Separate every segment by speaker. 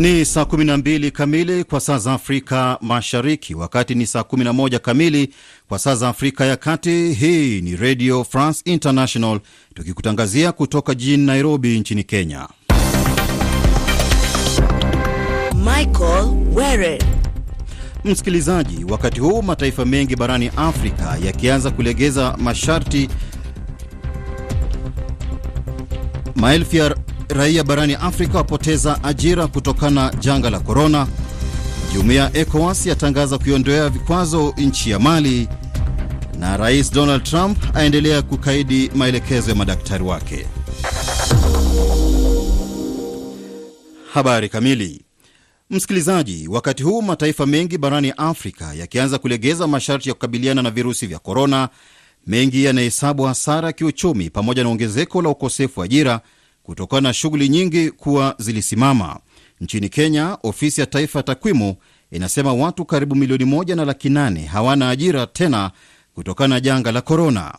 Speaker 1: Ni saa 12 kamili kwa saa za Afrika Mashariki, wakati ni saa 11 kamili kwa saa za Afrika ya Kati. Hii ni Radio France International tukikutangazia kutoka jijini Nairobi nchini Kenya.
Speaker 2: Michael Were.
Speaker 1: Msikilizaji, wakati huu mataifa mengi barani Afrika yakianza kulegeza masharti, maelfu ya raia barani Afrika wapoteza ajira kutokana janga la korona. Jumuiya ya ECOWAS yatangaza kuiondoea vikwazo nchi ya Mali, na Rais Donald Trump aendelea kukaidi maelekezo ya madaktari wake. Habari kamili. Msikilizaji, wakati huu mataifa mengi barani Afrika yakianza kulegeza masharti ya kukabiliana na virusi vya korona, mengi yanahesabu hasara ya kiuchumi pamoja na ongezeko la ukosefu wa ajira kutokana na shughuli nyingi kuwa zilisimama. Nchini Kenya, ofisi ya taifa ya takwimu inasema watu karibu milioni moja na laki nane hawana ajira tena kutokana na janga la korona.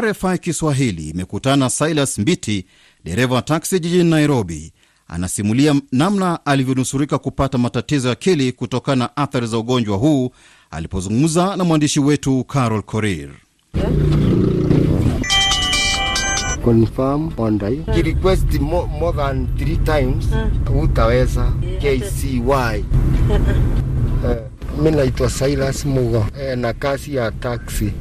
Speaker 1: RFI Kiswahili imekutana Silas Mbiti, dereva wa taksi jijini Nairobi. Anasimulia namna alivyonusurika kupata matatizo ya akili kutokana na athari za ugonjwa huu alipozungumza na mwandishi wetu Carol Korir.
Speaker 3: Confirm order ki request more, more than three times utaweza KCY eh, mi naitwa Silas Mugo eh, na kazi ya taxi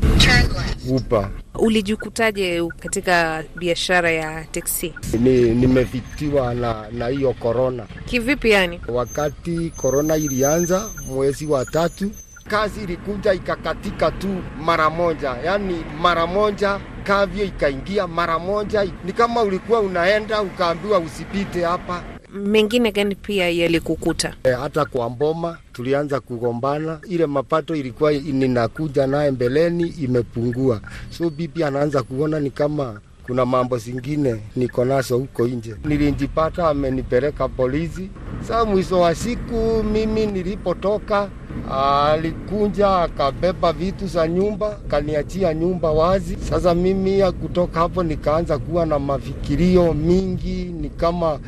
Speaker 3: upa.
Speaker 4: Ulijikutaje katika biashara ya teksi?
Speaker 3: Ni, nimevitiwa na na hiyo korona.
Speaker 4: Kivipi yani?
Speaker 3: Wakati korona ilianza mwezi wa tatu, kazi ilikuja ikakatika tu mara moja, yani mara moja kavyo ikaingia mara moja. Ni kama ulikuwa unaenda ukaambiwa usipite hapa.
Speaker 4: Mengine gani pia yalikukuta?
Speaker 3: E, hata kwa mboma tulianza kugombana, ile mapato ilikuwa ninakuja naye mbeleni imepungua, so bibi anaanza kuona ni kama kuna mambo zingine niko nazo huko nje. Nilijipata amenipeleka polisi. Saa mwisho wa siku mimi nilipotoka alikunja akabeba vitu za nyumba kaniachia nyumba wazi. Sasa mimi kutoka hapo nikaanza kuwa na mafikirio mingi, ni kama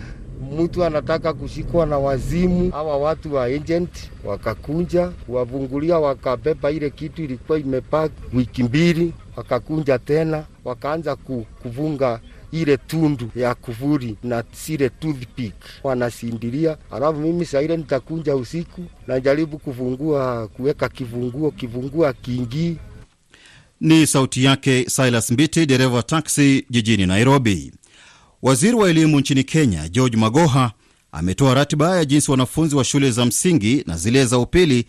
Speaker 3: mtu anataka kushikwa na wazimu. Hawa watu wa agent wakakunja wavungulia, wakabeba ile kitu ilikuwa imepak wiki mbili, wakakunja tena, wakaanza kuvunga ile tundu ya kuvuri na sile toothpick wanasindilia. Alafu mimi saile nitakunja usiku, najaribu kuvungua kuweka kivunguo, kivungua kiingii.
Speaker 1: Ni sauti yake Silas Mbiti, dereva taksi jijini Nairobi. Waziri wa elimu nchini Kenya George Magoha ametoa ratiba ya jinsi wanafunzi wa shule za msingi na zile za upili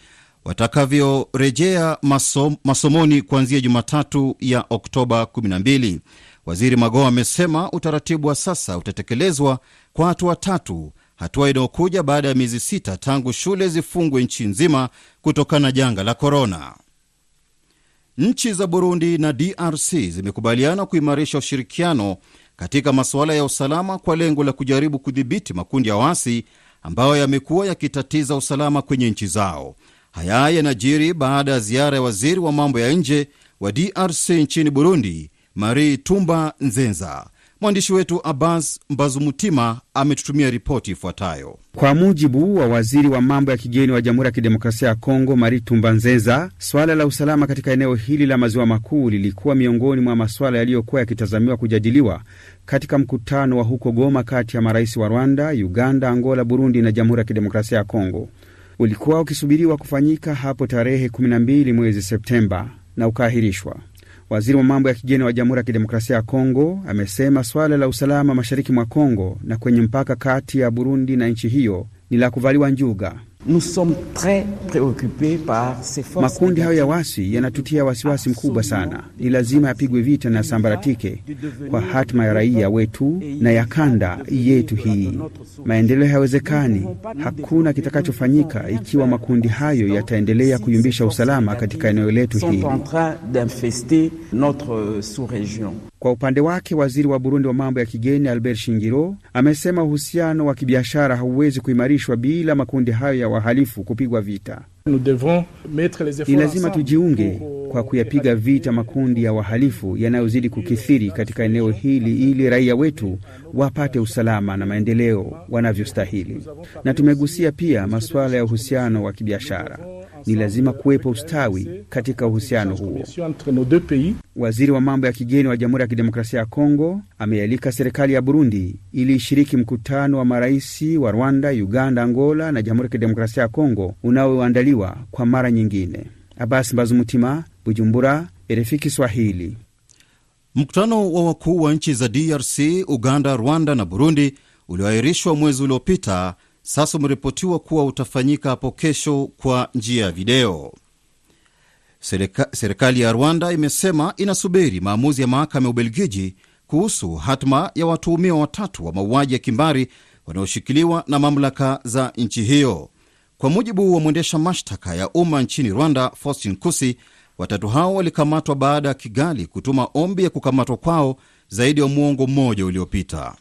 Speaker 1: watakavyorejea masom, masomoni kuanzia Jumatatu ya Oktoba 12. Waziri Magoha amesema utaratibu wa sasa utatekelezwa kwa hatua tatu, hatua inayokuja baada ya miezi sita tangu shule zifungwe nchi nzima kutokana na janga la korona. Nchi za Burundi na DRC zimekubaliana kuimarisha ushirikiano katika masuala ya usalama kwa lengo la kujaribu kudhibiti makundi ya waasi ambayo yamekuwa yakitatiza usalama kwenye nchi zao. Haya yanajiri baada ya ziara ya waziri wa mambo ya nje wa DRC nchini Burundi, Marie Tumba Nzenza. Mwandishi wetu Abbas Mbazumutima ametutumia ripoti ifuatayo.
Speaker 5: Kwa mujibu wa waziri wa mambo ya kigeni wa Jamhuri ya Kidemokrasia ya Kongo, Marie Tumba Nzenza, swala la usalama katika eneo hili la maziwa makuu lilikuwa miongoni mwa masuala yaliyokuwa yakitazamiwa kujadiliwa katika mkutano wa huko Goma kati ya marais wa Rwanda, Uganda, Angola, Burundi na Jamhuri ya Kidemokrasia ya Kongo. Ulikuwa ukisubiriwa kufanyika hapo tarehe 12 mwezi Septemba na ukaahirishwa. Waziri wa mambo ya kigeni wa Jamhuri ya Kidemokrasia ya Kongo amesema swala la usalama mashariki mwa Kongo na kwenye mpaka kati ya Burundi na nchi hiyo ni la kuvaliwa njuga. Makundi hayo ya wasi yanatutia wasiwasi mkubwa sana. Ni lazima yapigwe vita na yasambaratike kwa hatima ya raia wetu na ya kanda yetu hii. Maendeleo hayawezekani, hakuna kitakachofanyika ikiwa makundi hayo yataendelea kuyumbisha usalama katika eneo letu hili. Kwa upande wake waziri wa Burundi wa mambo ya kigeni Albert Shingiro amesema uhusiano wa kibiashara hauwezi kuimarishwa bila makundi hayo ya wahalifu kupigwa vita. Ni lazima tujiunge kwa kuyapiga vita makundi ya wahalifu yanayozidi kukithiri katika eneo hili ili raia wetu wapate usalama na maendeleo wanavyostahili. Na tumegusia pia masuala ya uhusiano wa kibiashara. Ni lazima kuwepo ustawi katika uhusiano huo. Waziri wa mambo ya kigeni wa Jamhuri ya Kidemokrasia ya Kongo ameialika serikali ya Burundi ili ishiriki mkutano wa marais wa Rwanda, Uganda, Angola na Jamhuri ya Kidemokrasia ya Kongo unaoandaliwa kwa mara nyingine. Abasi Mbazumutima, Bujumbura, RFI Kiswahili.
Speaker 1: Mkutano wa wakuu wa nchi za DRC, Uganda, Rwanda na Burundi ulioahirishwa mwezi uliopita sasa umeripotiwa kuwa utafanyika hapo kesho kwa njia ya video. Serika, serikali ya Rwanda imesema inasubiri maamuzi ya mahakama ya Ubelgiji kuhusu hatma ya watuhumiwa watatu wa mauaji ya kimbari wanaoshikiliwa na mamlaka za nchi hiyo. Kwa mujibu wa mwendesha mashtaka ya umma nchini Rwanda, Faustin Kusi, watatu hao walikamatwa baada ya Kigali kutuma ombi ya kukamatwa kwao zaidi ya muongo mmoja uliopita.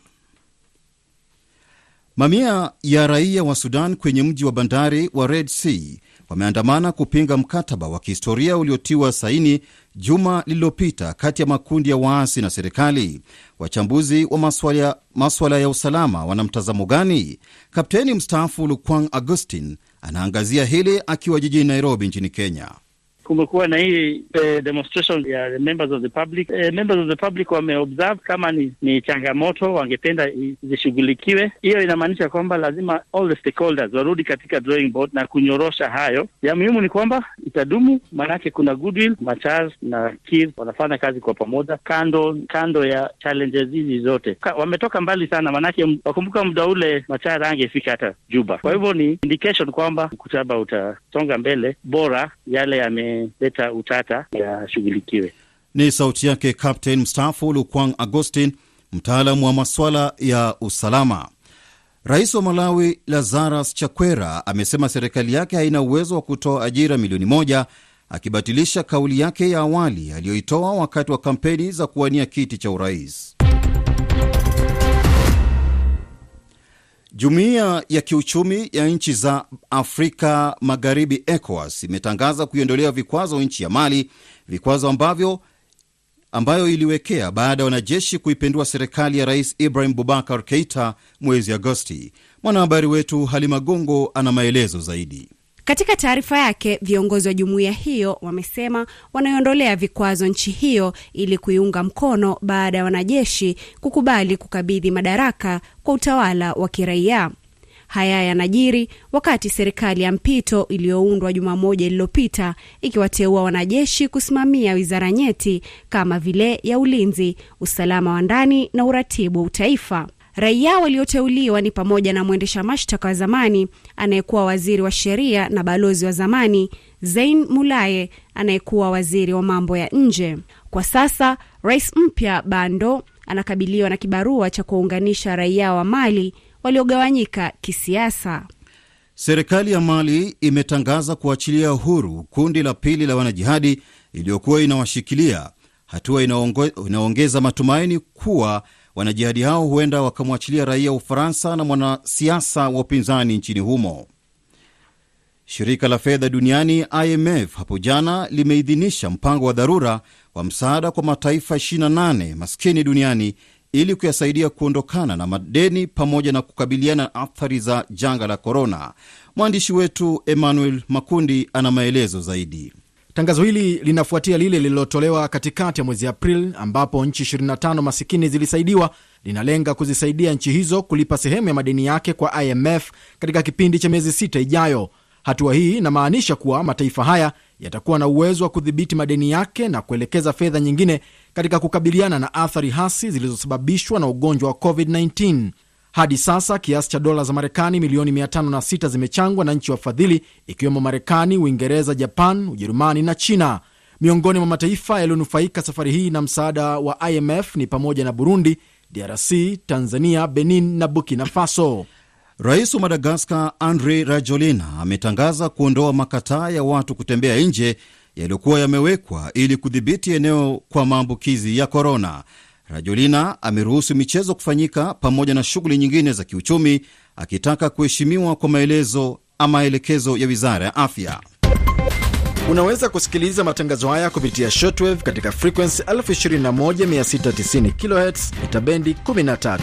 Speaker 1: Mamia ya raia wa Sudan kwenye mji wa bandari wa Red Sea wameandamana kupinga mkataba wa kihistoria uliotiwa saini juma lililopita kati ya makundi ya waasi na serikali. Wachambuzi wa maswala, maswala ya usalama wana mtazamo gani? Kapteni mstaafu Lukwang Augustin anaangazia hili akiwa jijini Nairobi nchini Kenya.
Speaker 6: Kumekuwa na hii eh, demonstration ya members of the public eh, members of the public wameobserve kama ni, ni changamoto wangependa zishughulikiwe. Hiyo inamaanisha kwamba lazima all the stakeholders warudi katika drawing board na kunyorosha hayo. Ya muhimu ni kwamba itadumu, maanake kuna goodwill. Machar na Kir wanafanya kazi kwa pamoja, kando kando ya challenges hizi zote Ka, wametoka mbali sana, maanake wakumbuka muda ule Machar angefika hata Juba. Kwa hivyo ni indication kwamba mkataba utasonga mbele, bora yale yame leta utata yashughulikiwe.
Speaker 1: Ni sauti yake Captain mstaafu Lukwang Agostin, mtaalamu wa maswala ya usalama. Rais wa Malawi Lazarus Chakwera amesema serikali yake haina uwezo wa kutoa ajira milioni moja, akibatilisha kauli yake ya awali aliyoitoa wakati wa kampeni za kuwania kiti cha urais. Jumuiya ya kiuchumi ya nchi za Afrika Magharibi, ECOWAS, imetangaza kuiondolea vikwazo nchi ya Mali, vikwazo ambavyo ambayo iliwekea baada ya wanajeshi kuipindua serikali ya Rais Ibrahim Bubakar Keita mwezi Agosti. Mwanahabari wetu Halima Gongo ana maelezo zaidi.
Speaker 7: Katika taarifa yake, viongozi wa jumuiya hiyo wamesema wanaiondolea vikwazo nchi hiyo ili kuiunga mkono baada ya wanajeshi kukubali kukabidhi madaraka kwa utawala wa kiraia. Haya yanajiri wakati serikali ya mpito iliyoundwa juma moja iliyopita ikiwateua wanajeshi kusimamia wizara nyeti kama vile ya ulinzi, usalama wa ndani na uratibu wa utaifa. Raia walioteuliwa ni pamoja na mwendesha mashtaka wa zamani anayekuwa waziri wa sheria na balozi wa zamani Zein Mulaye anayekuwa waziri wa mambo ya nje. Kwa sasa rais mpya Bando anakabiliwa na kibarua cha kuwaunganisha raia wa Mali waliogawanyika kisiasa.
Speaker 1: Serikali ya Mali imetangaza kuachilia huru kundi la pili la wanajihadi iliyokuwa inawashikilia, hatua inaongeza matumaini kuwa wanajihadi hao huenda wakamwachilia raia wa Ufaransa na mwanasiasa wa upinzani nchini humo. Shirika la fedha duniani IMF hapo jana limeidhinisha mpango wa dharura wa msaada kwa mataifa 28 maskini duniani ili kuyasaidia kuondokana na madeni pamoja na kukabiliana na athari za janga la korona. Mwandishi wetu Emmanuel Makundi ana maelezo zaidi.
Speaker 8: Tangazo hili linafuatia lile lililotolewa katikati ya mwezi Aprili ambapo nchi 25 masikini zilisaidiwa. Linalenga kuzisaidia nchi hizo kulipa sehemu ya madeni yake kwa IMF katika kipindi cha miezi sita ijayo. Hatua hii inamaanisha kuwa mataifa haya yatakuwa na uwezo wa kudhibiti madeni yake na kuelekeza fedha nyingine katika kukabiliana na athari hasi zilizosababishwa na ugonjwa wa COVID-19. Hadi sasa kiasi cha dola za Marekani milioni 506 zimechangwa na nchi wafadhili ikiwemo Marekani, Uingereza, Japan, Ujerumani na China. Miongoni mwa mataifa yaliyonufaika safari hii na msaada wa IMF ni pamoja na Burundi, DRC, Tanzania, Benin na Burkina Faso.
Speaker 1: Rais wa Madagaskar Andre Rajoelina ametangaza kuondoa makataa ya watu kutembea nje yaliyokuwa yamewekwa ili kudhibiti eneo kwa maambukizi ya korona. Rajoelina ameruhusu michezo kufanyika pamoja na shughuli nyingine za kiuchumi, akitaka kuheshimiwa kwa maelezo ama maelekezo ya wizara ya afya.
Speaker 8: Unaweza kusikiliza matangazo haya kupitia shortwave katika frequency 21690 kHz itabendi 13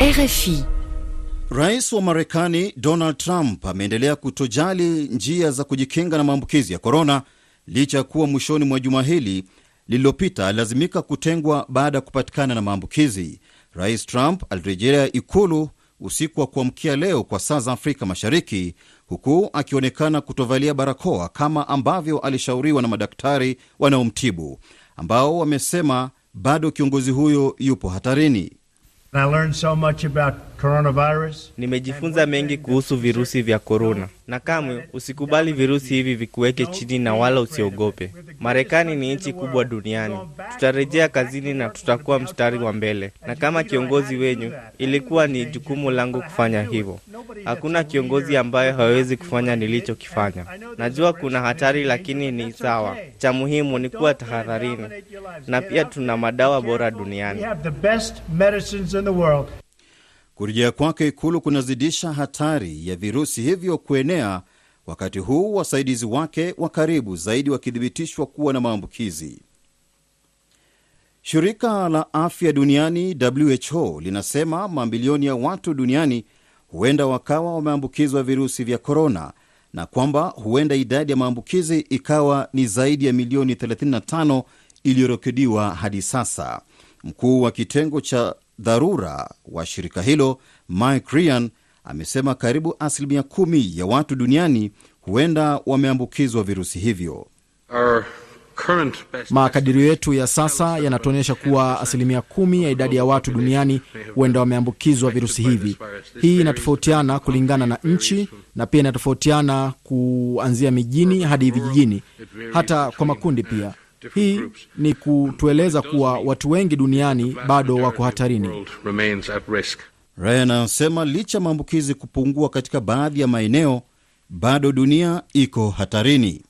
Speaker 2: RFI.
Speaker 1: Rais wa Marekani Donald Trump ameendelea kutojali njia za kujikinga na maambukizi ya korona licha ya kuwa mwishoni mwa juma hili lililopita alilazimika kutengwa baada ya kupatikana na maambukizi. Rais Trump alirejelea ikulu usiku wa kuamkia leo kwa saa za Afrika Mashariki, huku akionekana kutovalia barakoa kama ambavyo alishauriwa na madaktari wanaomtibu ambao wamesema bado kiongozi huyo yupo hatarini.
Speaker 9: Nimejifunza mengi kuhusu virusi vya korona, na kamwe usikubali virusi hivi vikuweke chini na wala usiogope. Marekani ni nchi kubwa duniani, tutarejea kazini na tutakuwa mstari wa mbele, na kama kiongozi wenyu ilikuwa ni jukumu langu kufanya hivyo. Hakuna kiongozi ambaye hawezi kufanya nilichokifanya. Najua kuna hatari, lakini ni sawa. Cha muhimu ni kuwa tahadharini, na pia tuna madawa bora duniani.
Speaker 1: Kurejea kwake ikulu kunazidisha hatari ya virusi hivyo kuenea, wakati huu wasaidizi wake wa karibu zaidi wakithibitishwa kuwa na maambukizi. Shirika la afya duniani WHO linasema mamilioni ya watu duniani huenda wakawa wameambukizwa virusi vya korona na kwamba huenda idadi ya maambukizi ikawa ni zaidi ya milioni 35 iliyorekodiwa hadi sasa. Mkuu wa kitengo cha dharura wa shirika hilo Mike Ryan amesema karibu asilimia kumi ya watu duniani huenda wameambukizwa virusi hivyo.
Speaker 8: Makadirio yetu ya sasa yanatuonyesha kuwa asilimia kumi ya idadi ya watu duniani huenda wameambukizwa virusi hivi. Hii inatofautiana kulingana na nchi na pia inatofautiana kuanzia mijini hadi vijijini, hata kwa makundi pia. Hii ni kutueleza kuwa watu wengi duniani bado wako hatarini.
Speaker 1: Ryan anasema licha ya maambukizi kupungua katika baadhi ya maeneo, bado dunia iko hatarini.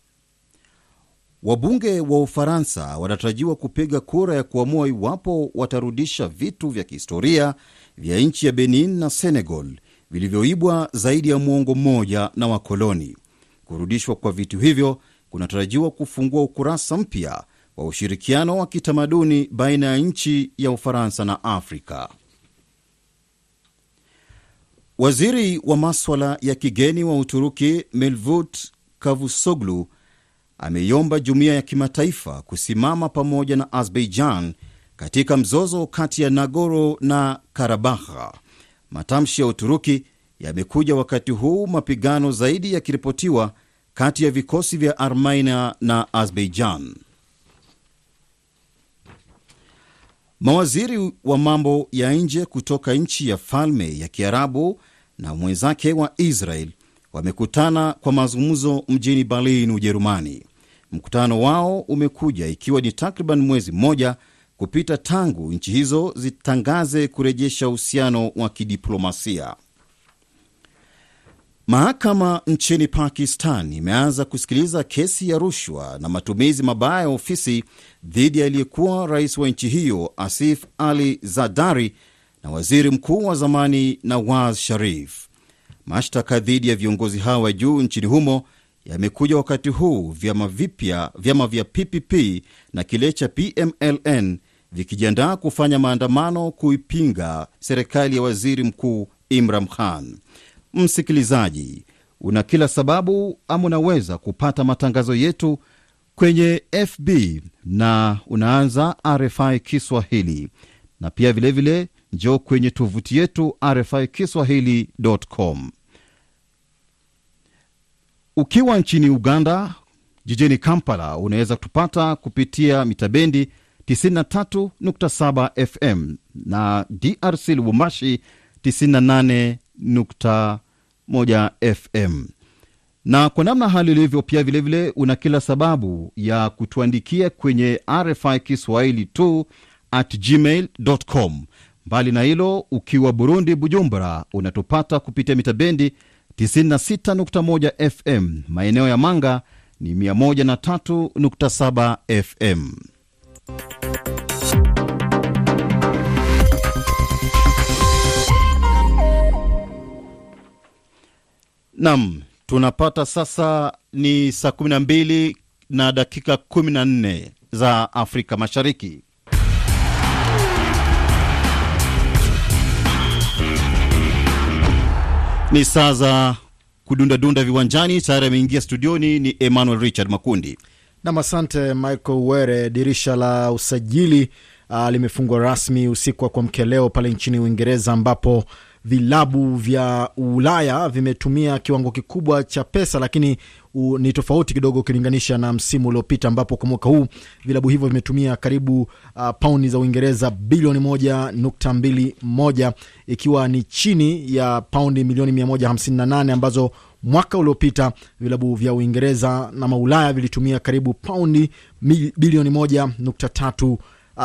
Speaker 1: Wabunge wa Ufaransa wanatarajiwa kupiga kura ya kuamua iwapo watarudisha vitu vya kihistoria vya nchi ya Benin na Senegal vilivyoibwa zaidi ya mwongo mmoja na wakoloni. Kurudishwa kwa vitu hivyo kunatarajiwa kufungua ukurasa mpya wa ushirikiano wa kitamaduni baina ya nchi ya Ufaransa na Afrika. Waziri wa maswala ya kigeni wa Uturuki Mevlut Cavusoglu ameiomba jumuiya ya kimataifa kusimama pamoja na Azerbaijan katika mzozo kati ya Nagorno na Karabakh. Matamshi ya Uturuki yamekuja wakati huu mapigano zaidi yakiripotiwa kati ya vikosi vya Armenia na Azerbaijan. Mawaziri wa mambo ya nje kutoka nchi ya Falme ya Kiarabu na mwenzake wa Israel wamekutana kwa mazungumzo mjini Berlin, Ujerumani. Mkutano wao umekuja ikiwa ni takriban mwezi mmoja kupita tangu nchi hizo zitangaze kurejesha uhusiano wa kidiplomasia. Mahakama nchini Pakistan imeanza kusikiliza kesi ya rushwa na matumizi mabaya ya ofisi dhidi ya aliyekuwa rais wa nchi hiyo Asif Ali Zardari na waziri mkuu wa zamani Nawaz Sharif. Mashtaka dhidi ya viongozi hawa wa juu nchini humo yamekuja wakati huu vyama vipya, vyama vya PPP na kile cha PMLN vikijiandaa kufanya maandamano kuipinga serikali ya waziri mkuu Imran Khan. Msikilizaji, una kila sababu ama unaweza kupata matangazo yetu kwenye FB na unaanza RFI Kiswahili, na pia vilevile njoo kwenye tovuti yetu RFI Kiswahili.com. Ukiwa nchini Uganda, jijini Kampala, unaweza kutupata kupitia mitabendi 93.7 FM na DRC Lubumbashi 98.1 FM. Na kwa namna hali ilivyo, pia vilevile una kila sababu ya kutuandikia kwenye RFI Kiswahili tu at gmail.com. Mbali na hilo, ukiwa Burundi, Bujumbura, unatupata kupitia mitabendi 96.1 FM. Maeneo ya Manga ni 103.7 FM. Nam, tunapata sasa ni saa 12 na dakika 14 za Afrika Mashariki. Ni saa za kudundadunda viwanjani. Tayari ameingia studioni ni Emmanuel Richard Makundi.
Speaker 8: Nam, asante Michael Were. Dirisha la usajili uh, limefungwa rasmi usiku wa kuamkia leo pale nchini Uingereza ambapo vilabu vya Ulaya vimetumia kiwango kikubwa cha pesa, lakini ni tofauti kidogo ukilinganisha na msimu uliopita ambapo kwa mwaka huu vilabu hivyo vimetumia karibu uh, paundi za Uingereza bilioni moja nukta mbili moja ikiwa ni chini ya paundi milioni mia moja hamsini na nane ambazo mwaka uliopita vilabu vya Uingereza na maulaya vilitumia karibu paundi bilioni moja nukta tatu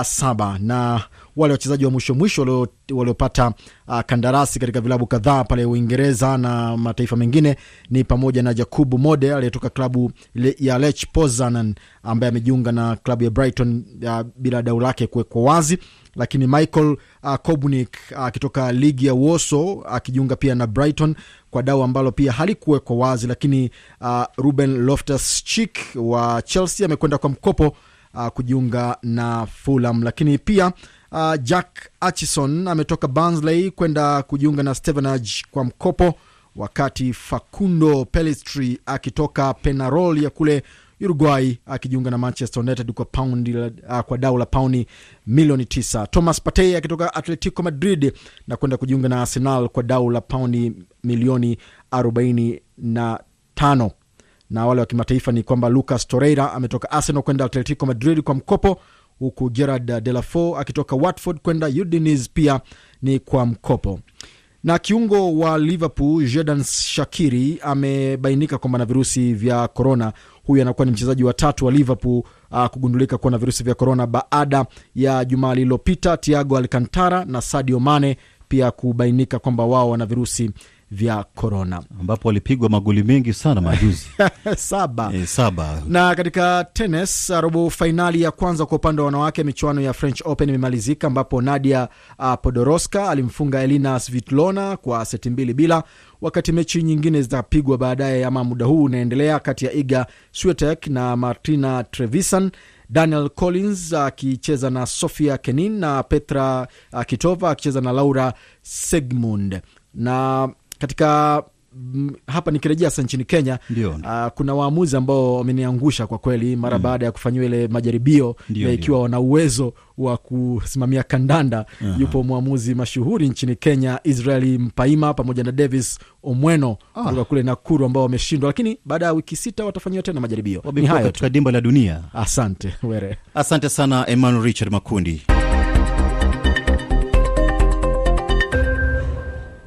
Speaker 8: saba. Na wale wachezaji wa mwisho mwisho waliopata uh, kandarasi katika vilabu kadhaa pale Uingereza na mataifa mengine ni pamoja na Jakubu Mode aliyetoka klabu ya Lech Poznan ambaye amejiunga na klabu ya Brighton uh, bila dau lake kuwekwa wazi, lakini Michael uh, Kobnik akitoka uh, ligi ya Woso akijiunga uh, pia na Brighton kwa dau ambalo pia halikuwekwa wazi, lakini uh, Ruben Loftus-Cheek wa Chelsea amekwenda kwa mkopo uh, kujiunga na Fulham, lakini pia uh, Jack Atchison ametoka Barnsley kwenda kujiunga na Stevenage kwa mkopo, wakati Facundo Pellistri akitoka Penarol ya kule Uruguay akijiunga na Manchester United kwa paundi uh, kwa dau la pauni milioni tisa. Thomas Partey akitoka Atletico Madrid na kwenda kujiunga na Arsenal kwa dau la paundi milioni arobaini na tano na wale wa kimataifa ni kwamba Lucas Torreira ametoka Arsenal kwenda Atletico Madrid kwa mkopo, huku Gerard Delafo akitoka Watford kwenda Udinese pia ni kwa mkopo. Na kiungo wa Liverpool Jordan Shakiri amebainika kwamba na virusi vya korona. Huyu anakuwa ni mchezaji wa tatu wa Liverpool uh, kugundulika kuwa na virusi vya korona baada ya jumaa lililopita Thiago Alcantara na Sadio Mane pia kubainika kwamba wao wana virusi vya korona
Speaker 1: ambapo walipigwa magoli mengi sana majuzi
Speaker 8: saba.
Speaker 1: E, saba.
Speaker 8: Na katika tenis, robo fainali ya kwanza kwa upande wa wanawake michuano ya French Open imemalizika ambapo Nadia uh, Podoroska alimfunga Elina Svitlona kwa seti mbili bila, wakati mechi nyingine zitapigwa baadaye ama muda huu unaendelea kati ya Iga Swiatek na Martina Trevisan Daniel Collins akicheza uh, na Sofia Kenin na Petra uh, Kitova akicheza na Laura Segmund na katika m, hapa nikirejea sasa nchini Kenya uh, kuna waamuzi ambao wameniangusha kwa kweli mara mm. baada ya kufanyiwa ile majaribio ndiyo, ikiwa wana uwezo wa kusimamia kandanda -huh. Yupo mwamuzi mashuhuri nchini Kenya Israeli Mpaima pamoja na Davis Omweno kutoka ah. kule Nakuru ambao wameshindwa, lakini baada ya wiki sita watafanyiwa tena majaribio.
Speaker 1: Ni hayo katika dimba la dunia.
Speaker 8: Asante Were,
Speaker 1: asante sana Emmanuel Richard Makundi.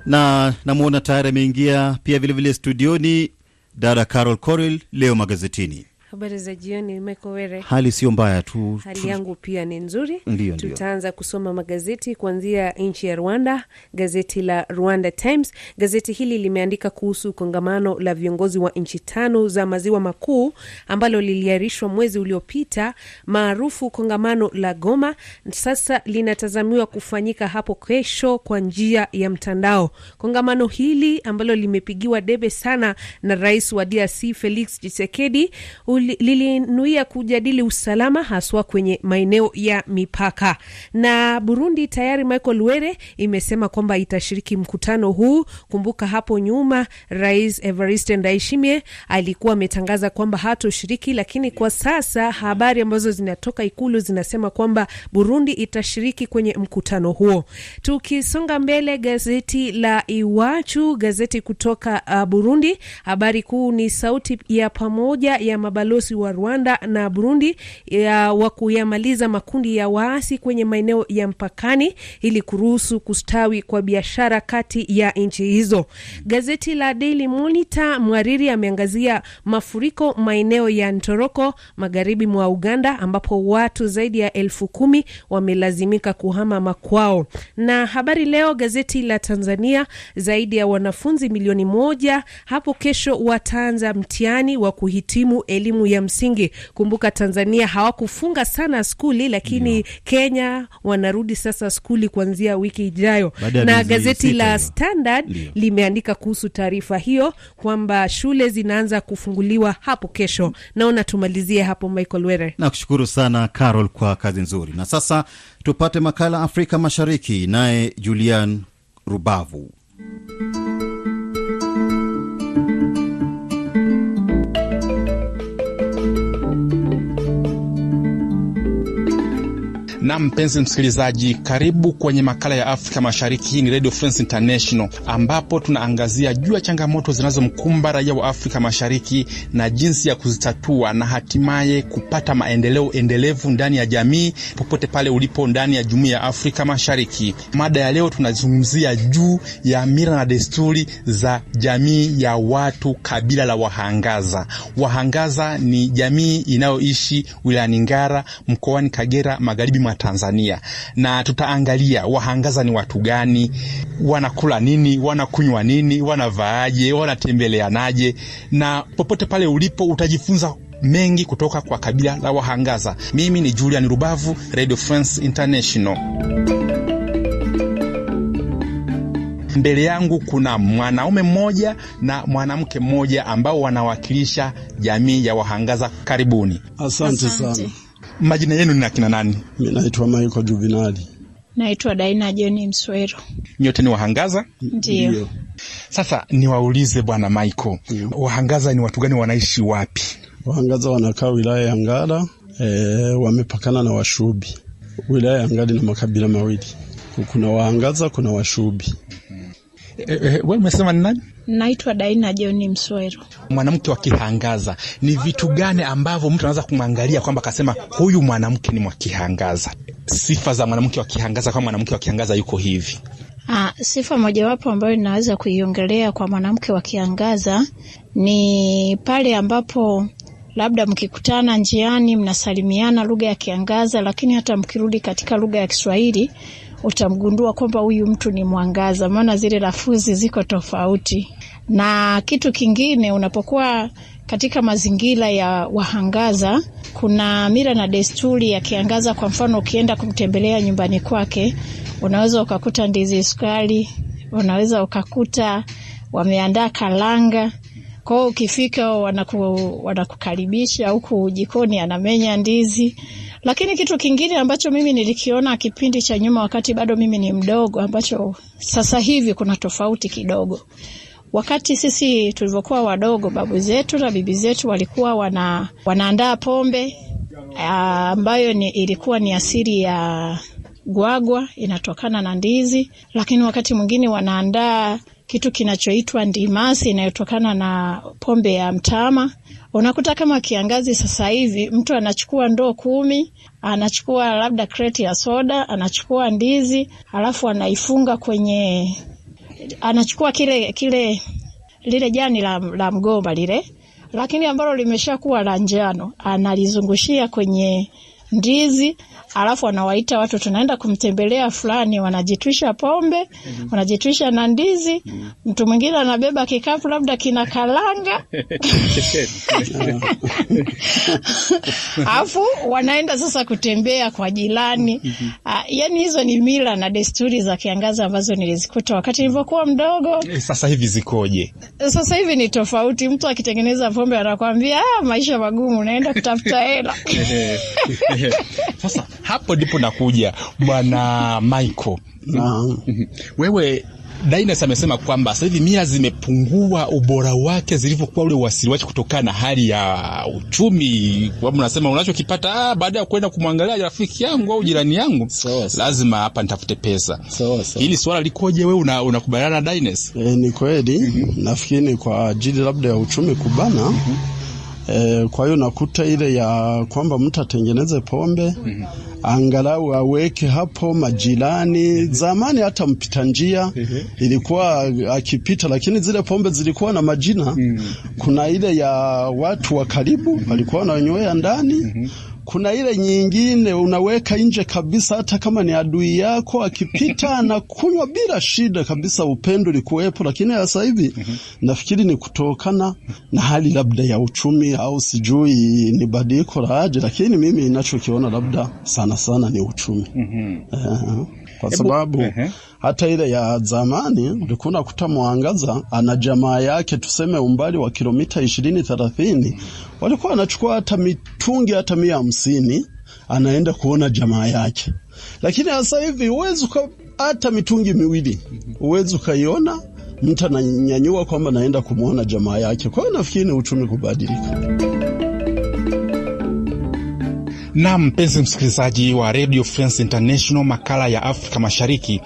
Speaker 1: Na namwona tayari ameingia pia vilevile studioni dada Carol Corel. Leo magazetini,
Speaker 4: habari za jioni. Michael Were,
Speaker 1: hali sio mbaya tu,
Speaker 4: hali yangu pia ni nzuri.
Speaker 1: Ndiyo,
Speaker 4: tutaanza kusoma magazeti kuanzia nchi ya Rwanda. Gazeti la Rwanda Times, gazeti hili limeandika kuhusu kongamano la viongozi wa nchi tano za maziwa makuu ambalo liliarishwa mwezi uliopita, maarufu kongamano la Goma. Sasa linatazamiwa kufanyika hapo kesho kwa njia ya mtandao. Kongamano hili ambalo limepigiwa debe sana na rais wa DRC Felix Tshisekedi lilinuia kujadili usalama haswa kwenye maeneo ya mipaka. Na Burundi tayari, Michael Were, imesema kwamba itashiriki mkutano huu. Kumbuka hapo nyuma Rais Evariste Ndayishimiye alikuwa ametangaza kwamba hatoshiriki, lakini kwa sasa habari ambazo zinatoka Ikulu zinasema kwamba Burundi itashiriki kwenye mkutano huo. Tukisonga mbele, gazeti la Iwachu, gazeti kutoka uh, Burundi, habari kuu ni sauti ya pamoja ya mabalozi wa Rwanda na Burundi wa kuyamaliza makundi ya waasi kwenye maeneo ya mpakani ili kuruhusu kustawi kwa biashara kati ya nchi hizo. Gazeti la Daily Monitor, mhariri ameangazia mafuriko maeneo ya Ntoroko magharibi mwa Uganda ambapo watu zaidi ya elfu kumi wamelazimika kuhama makwao. Na Habari Leo, gazeti la Tanzania, zaidi ya wanafunzi milioni moja hapo kesho wataanza mtihani wa kuhitimu elimu elimu ya msingi. Kumbuka Tanzania hawakufunga sana skuli, lakini Kenya wanarudi sasa skuli kuanzia wiki ijayo, na gazeti la. Standard
Speaker 1: Ndio.
Speaker 4: limeandika kuhusu taarifa hiyo kwamba shule zinaanza kufunguliwa hapo kesho. Naona tumalizie hapo, Michael Were.
Speaker 1: Nakushukuru sana Carol kwa kazi nzuri. Na sasa tupate makala Afrika Mashariki, naye Julian Rubavu.
Speaker 10: Na mpenzi msikilizaji, karibu kwenye makala ya Afrika Mashariki. Hii ni Radio France International, ambapo tunaangazia juu ya changamoto zinazomkumba raia wa Afrika Mashariki na jinsi ya kuzitatua na hatimaye kupata maendeleo endelevu ndani ya jamii popote pale ulipo ndani ya jumuiya ya Afrika Mashariki. Mada ya leo tunazungumzia juu ya mila na desturi za jamii ya watu kabila la Wahangaza. Wahangaza ni jamii inayoishi wilayani Ngara mkoani Kagera magharibi Tanzania, na tutaangalia Wahangaza ni watu gani, wanakula nini, wanakunywa nini, wanavaaje, wanatembeleanaje, na popote pale ulipo utajifunza mengi kutoka kwa kabila la Wahangaza. Mimi ni Julian Rubavu, Radio France International. Mbele yangu kuna mwanaume mmoja na mwanamke mmoja ambao wanawakilisha jamii ya Wahangaza. Karibuni.
Speaker 11: Asante sana.
Speaker 10: Majina yenu ni akina nani?
Speaker 11: Mi naitwa Michael Juvinali.
Speaker 12: Naitwa Daina Joni Mswero.
Speaker 10: Nyote ni Wahangaza?
Speaker 12: Ndio.
Speaker 10: Sasa niwaulize Bwana Michael, Wahangaza ni watu gani, wanaishi wapi?
Speaker 11: Wahangaza wanakaa wilaya ya Ngara, e, wamepakana na Washubi. Wilaya ya Ngara ina makabila mawili, kuna Wahangaza, kuna Washubi.
Speaker 10: E, e, wewe umesema ni nani?
Speaker 12: Naitwa Daina John Mswero.
Speaker 10: Mwanamke wa Kihangaza, ni vitu gani ambavyo mtu anaweza kumwangalia kwamba akasema huyu mwanamke ni wa Kihangaza? Sifa za mwanamke wa Kihangaza, kama mwanamke wa Kihangaza yuko hivi.
Speaker 12: Aa, sifa mojawapo ambayo ninaweza kuiongelea kwa mwanamke wa Kiangaza ni pale ambapo labda mkikutana njiani mnasalimiana lugha ya Kiangaza, lakini hata mkirudi katika lugha ya Kiswahili utamgundua kwamba huyu mtu ni Mwangaza, maana zile lafuzi ziko tofauti. Na kitu kingine, unapokuwa katika mazingira ya Wahangaza, kuna mila na desturi ya Kiangaza. Kwa mfano, ukienda kumtembelea nyumbani kwake, unaweza ukakuta ndizi sukari, unaweza ukakuta wameandaa kalanga kwao ukifika wanaku, wanakukaribisha huku jikoni, anamenya ndizi. Lakini kitu kingine ambacho mimi nilikiona kipindi cha nyuma, wakati bado mimi ni mdogo, ambacho sasa hivi kuna tofauti kidogo. Wakati sisi tulivyokuwa wadogo, babu zetu na bibi zetu walikuwa wana, wanaandaa pombe ambayo ni, ilikuwa ni asili ya gwagwa, inatokana na ndizi, lakini wakati mwingine wanaandaa kitu kinachoitwa ndimasi inayotokana na pombe ya mtama. Unakuta kama kiangazi sasa hivi mtu anachukua ndoo kumi, anachukua labda kreti ya soda, anachukua ndizi, alafu anaifunga kwenye, anachukua kile kile lile jani la, la mgomba lile, lakini ambalo limeshakuwa la njano, analizungushia kwenye ndizi alafu wanawaita watu, tunaenda kumtembelea fulani, wanajitwisha pombe, wanajitwisha na ndizi. Mtu mwingine anabeba kikapu labda kina kalanga alafu wanaenda sasa kutembea kwa jirani. Uh, yani hizo ni mila na desturi za Kiangazi ambazo nilizikuta wakati nilivyokuwa mdogo.
Speaker 10: Sasa hivi zikoje?
Speaker 12: Sasa hivi ni tofauti. Mtu akitengeneza pombe anakwambia ah, maisha magumu, naenda kutafuta hela.
Speaker 10: Sasa hapo ndipo nakuja bwana Michael.
Speaker 11: Naam.
Speaker 10: Wewe Dainas amesema kwamba sasa hivi mila zimepungua ubora wake zilivyokuwa ule uasili wake kutokana na hali ya uchumi. Kwa unasema unachokipata ah, baada ya kwenda kumwangalia rafiki yangu au jirani yangu,
Speaker 11: so, so.
Speaker 10: lazima hapa nitafute pesa.
Speaker 11: So, so.
Speaker 10: Hili swala likoje? Wewe una, unakubaliana na Dainas?
Speaker 11: E, ni kweli nafikiri ni kwa ajili labda ya uchumi kubana. E, kwa hiyo nakuta ile ya kwamba mtu atengeneze pombe angalau aweke hapo majirani. Zamani hata mpita njia ilikuwa akipita, lakini zile pombe zilikuwa na majina. Kuna ile ya watu wa karibu walikuwa wananywea ndani, kuna ile nyingine unaweka nje kabisa, hata kama ni adui yako akipita anakunywa bila shida kabisa, upendo likuwepo. Lakini sasa hivi nafikiri ni kutokana na hali labda ya uchumi au sijui ni badiliko la aje, lakini mimi ninachokiona labda sana sana ni uchumi. Eh, kwa sababu hata ile ya zamani ulikuwa unakuta mwangaza ana jamaa yake, tuseme umbali wa kilomita ishirini thelathini, walikuwa wanachukua hata mitungi hata mia hamsini anaenda kuona jamaa yake. Lakini sasa hivi huwezi hata mitungi miwili huwezi ukaiona mtu ananyanyua kwamba naenda kumwona jamaa yake. Kwa hiyo nafikiri ni uchumi kubadilika.
Speaker 10: Na mpenzi msikilizaji wa Radio France International, makala ya Afrika Mashariki.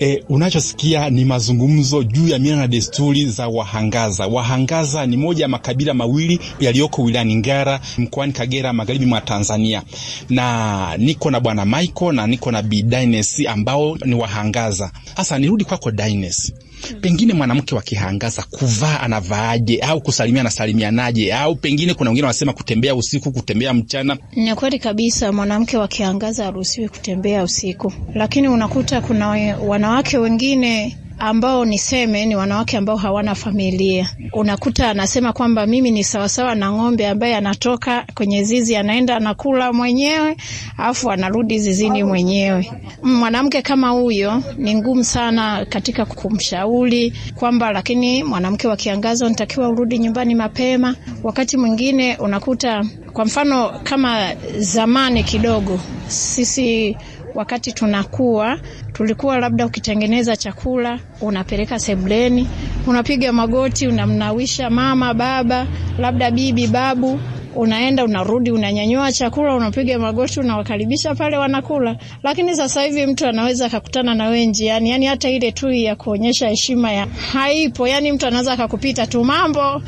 Speaker 10: E, unachosikia ni mazungumzo juu ya mila na desturi za Wahangaza. Wahangaza ni moja ya makabila mawili yaliyoko wilayani Ngara mkoani Kagera, magharibi mwa Tanzania, na niko na bwana Michael na niko na Bi Dines ambao ni Wahangaza. Sasa nirudi kwako Dines, pengine mwanamke wa Kihangaza kuvaa anavaaje, au kusalimia anasalimianaje, au pengine kuna wengine wanasema kutembea usiku, kutembea mchana.
Speaker 12: Ni kweli kabisa, mwanamke wa Kihangaza haruhusiwi kutembea usiku, lakini unakuta kuna wanawake wengine ambao niseme ni wanawake ambao hawana familia. Unakuta anasema kwamba mimi ni sawasawa na ng'ombe ambaye anatoka kwenye zizi anaenda anakula mwenyewe afu anarudi zizini mwenyewe. Mwanamke kama huyo ni ngumu sana katika kumshauri kwamba, lakini mwanamke wa kiangazi unatakiwa urudi nyumbani mapema. Wakati mwingine unakuta kwa mfano kama zamani kidogo sisi wakati tunakuwa tulikuwa labda ukitengeneza chakula unapeleka sebuleni, unapiga magoti, unamnawisha mama, baba, labda bibi, babu, unaenda unarudi, unanyanyua chakula, unapiga magoti, unawakaribisha pale, wanakula. Lakini sasa hivi mtu anaweza akakutana na wewe njiani, yani hata ile tu ya kuonyesha heshima ya haipo. Yani mtu anaweza akakupita tu mambo,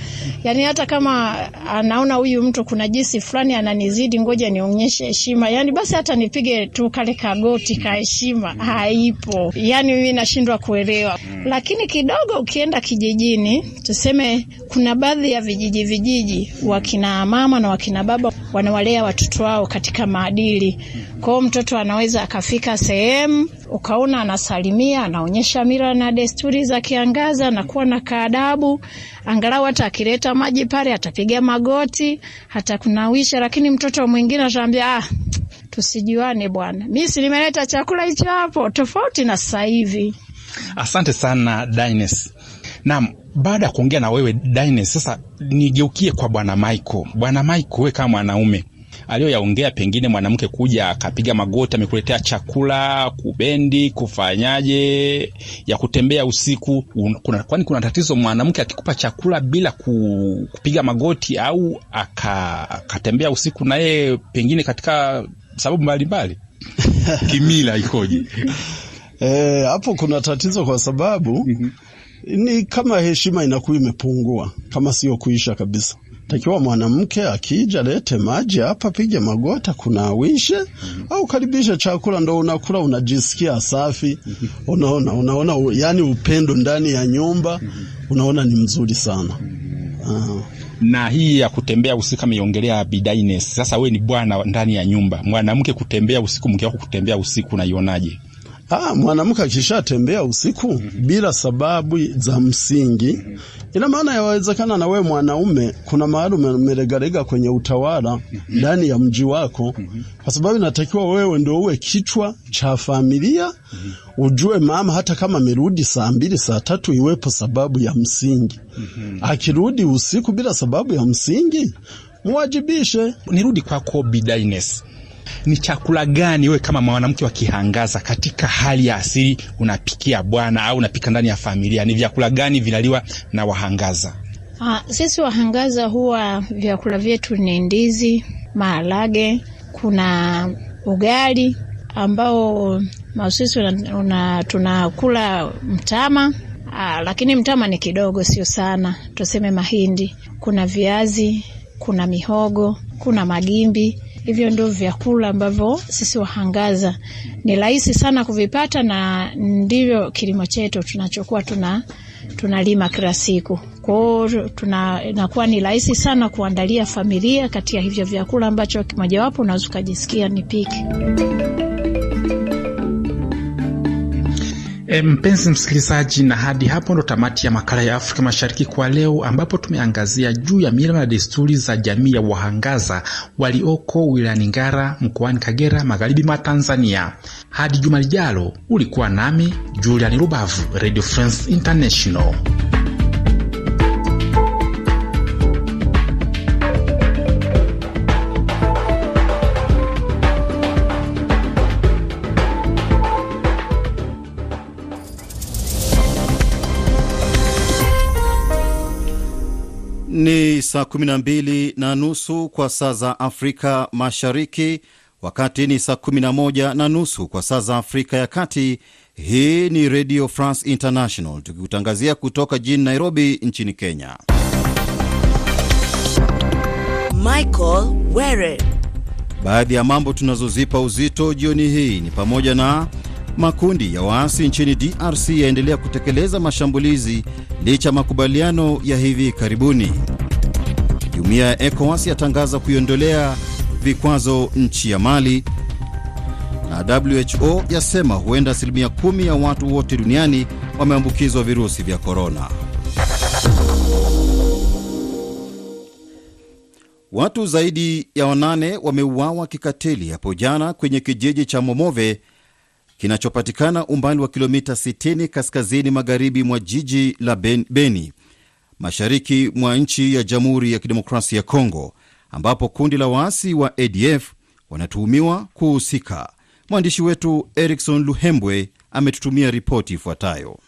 Speaker 12: yani hata kama anaona huyu mtu kuna jinsi fulani ananizidi, ngoja nionyeshe heshima, yani basi hata nipige tu kale kagoti ka heshima, haipo. Yani mimi nashindwa kuelewa. Lakini kidogo ukienda kijijini, tuseme kuna baadhi ya vijiji vijiji, wakina mama na wakina baba wanawalea watoto wao katika maadili. Kwa hiyo mtoto anaweza akafika sehemu ukaona anasalimia, anaonyesha mila na desturi za Kiangaza, anakuwa na kaadabu, angalau hata akileta maji pale atapiga magoti, hata kunawisha. Lakini mtoto mwingine ataambia ah, tusijuane bwana, mi si nimeleta chakula hicho hapo, tofauti na sasa hivi.
Speaker 10: Asante sana Dines. Naam, baada ya kuongea na wewe Dines, sasa nigeukie kwa bwana Michael. Bwana Michael, wewe kama mwanaume aliyoyaongea, pengine mwanamke kuja akapiga magoti, amekuletea chakula, kubendi, kufanyaje, ya kutembea usiku, kuna, kwani kuna tatizo mwanamke akikupa chakula bila ku, kupiga magoti au aka- akatembea usiku na yeye pengine katika sababu mbalimbali kimila ikoje?
Speaker 11: Eh, hapo kuna tatizo kwa sababu ni kama heshima inakuwa imepungua, kama sio kuisha kabisa. Takiwa mwanamke akija lete maji hapa, pige magota, kunawishe au karibisha chakula, ndo unakula, unajisikia safi. Unaona, unaona, yani upendo ndani ya nyumba, unaona ni mzuri sana. Ah.
Speaker 10: na hii ya kutembea usiku ameiongelea Bidaines. Sasa we ni bwana ndani ya nyumba, mwanamke kutembea usiku, mke wako kutembea usiku, unaionaje?
Speaker 11: Ah, mwanamke akishatembea usiku bila sababu za msingi, ina maana yawezekana na wewe mwanaume kuna mahali umelegalega kwenye utawala ndani ya mji wako, kwa sababu inatakiwa wewe ndio uwe kichwa cha familia, ujue mama hata kama amerudi saa mbili saa tatu, iwepo sababu ya msingi. Akirudi usiku bila sababu ya msingi, muwajibishe.
Speaker 10: Nirudi kwako Bidaines, ni chakula gani wewe kama mwanamke wa Kihangaza katika hali ya asili unapikia bwana au unapika ndani ya familia? Ni vyakula gani vinaliwa na Wahangaza?
Speaker 12: Ah, sisi Wahangaza huwa vyakula vyetu ni ndizi, maharage, kuna ugali ambao una, tunakula mtama Aa, lakini mtama ni kidogo, sio sana, tuseme mahindi. Kuna viazi, kuna mihogo, kuna magimbi. Hivyo ndio vyakula ambavyo sisi Wahangaza ni rahisi sana kuvipata, na ndivyo kilimo chetu tunachokuwa tuna tunalima kila siku. Kwao tuna inakuwa ni rahisi sana kuandalia familia kati ya hivyo vyakula ambacho kimojawapo unaweza ukajisikia nipike.
Speaker 10: E, mpenzi msikilizaji, na hadi hapo ndo tamati ya makala ya Afrika Mashariki kwa leo, ambapo tumeangazia juu ya mila na desturi za jamii ya Wahangaza walioko wilayani Ngara mkoani Kagera, magharibi mwa Tanzania. Hadi juma lijalo, ulikuwa nami Julian Rubavu, Radio France International.
Speaker 1: Ni saa 12 na nusu kwa saa za Afrika Mashariki, wakati ni saa 11 na nusu kwa saa za Afrika ya Kati. Hii ni Radio France International tukikutangazia kutoka jijini Nairobi nchini Kenya.
Speaker 2: Michael Were.
Speaker 1: Baadhi ya mambo tunazozipa uzito jioni hii ni pamoja na makundi ya waasi nchini DRC yaendelea kutekeleza mashambulizi licha ya makubaliano ya hivi karibuni. Jumuiya ya ECOWAS yatangaza kuiondolea vikwazo nchi ya Mali, na WHO yasema huenda asilimia kumi ya watu wote duniani wameambukizwa virusi vya korona. Watu zaidi ya wanane wameuawa kikatili hapo jana kwenye kijiji cha Momove kinachopatikana umbali wa kilomita 60 kaskazini magharibi mwa jiji la ben, Beni mashariki mwa nchi ya Jamhuri ya Kidemokrasia ya Kongo, ambapo kundi la waasi wa ADF wanatuhumiwa kuhusika. Mwandishi wetu Erikson Luhembwe ametutumia ripoti ifuatayo.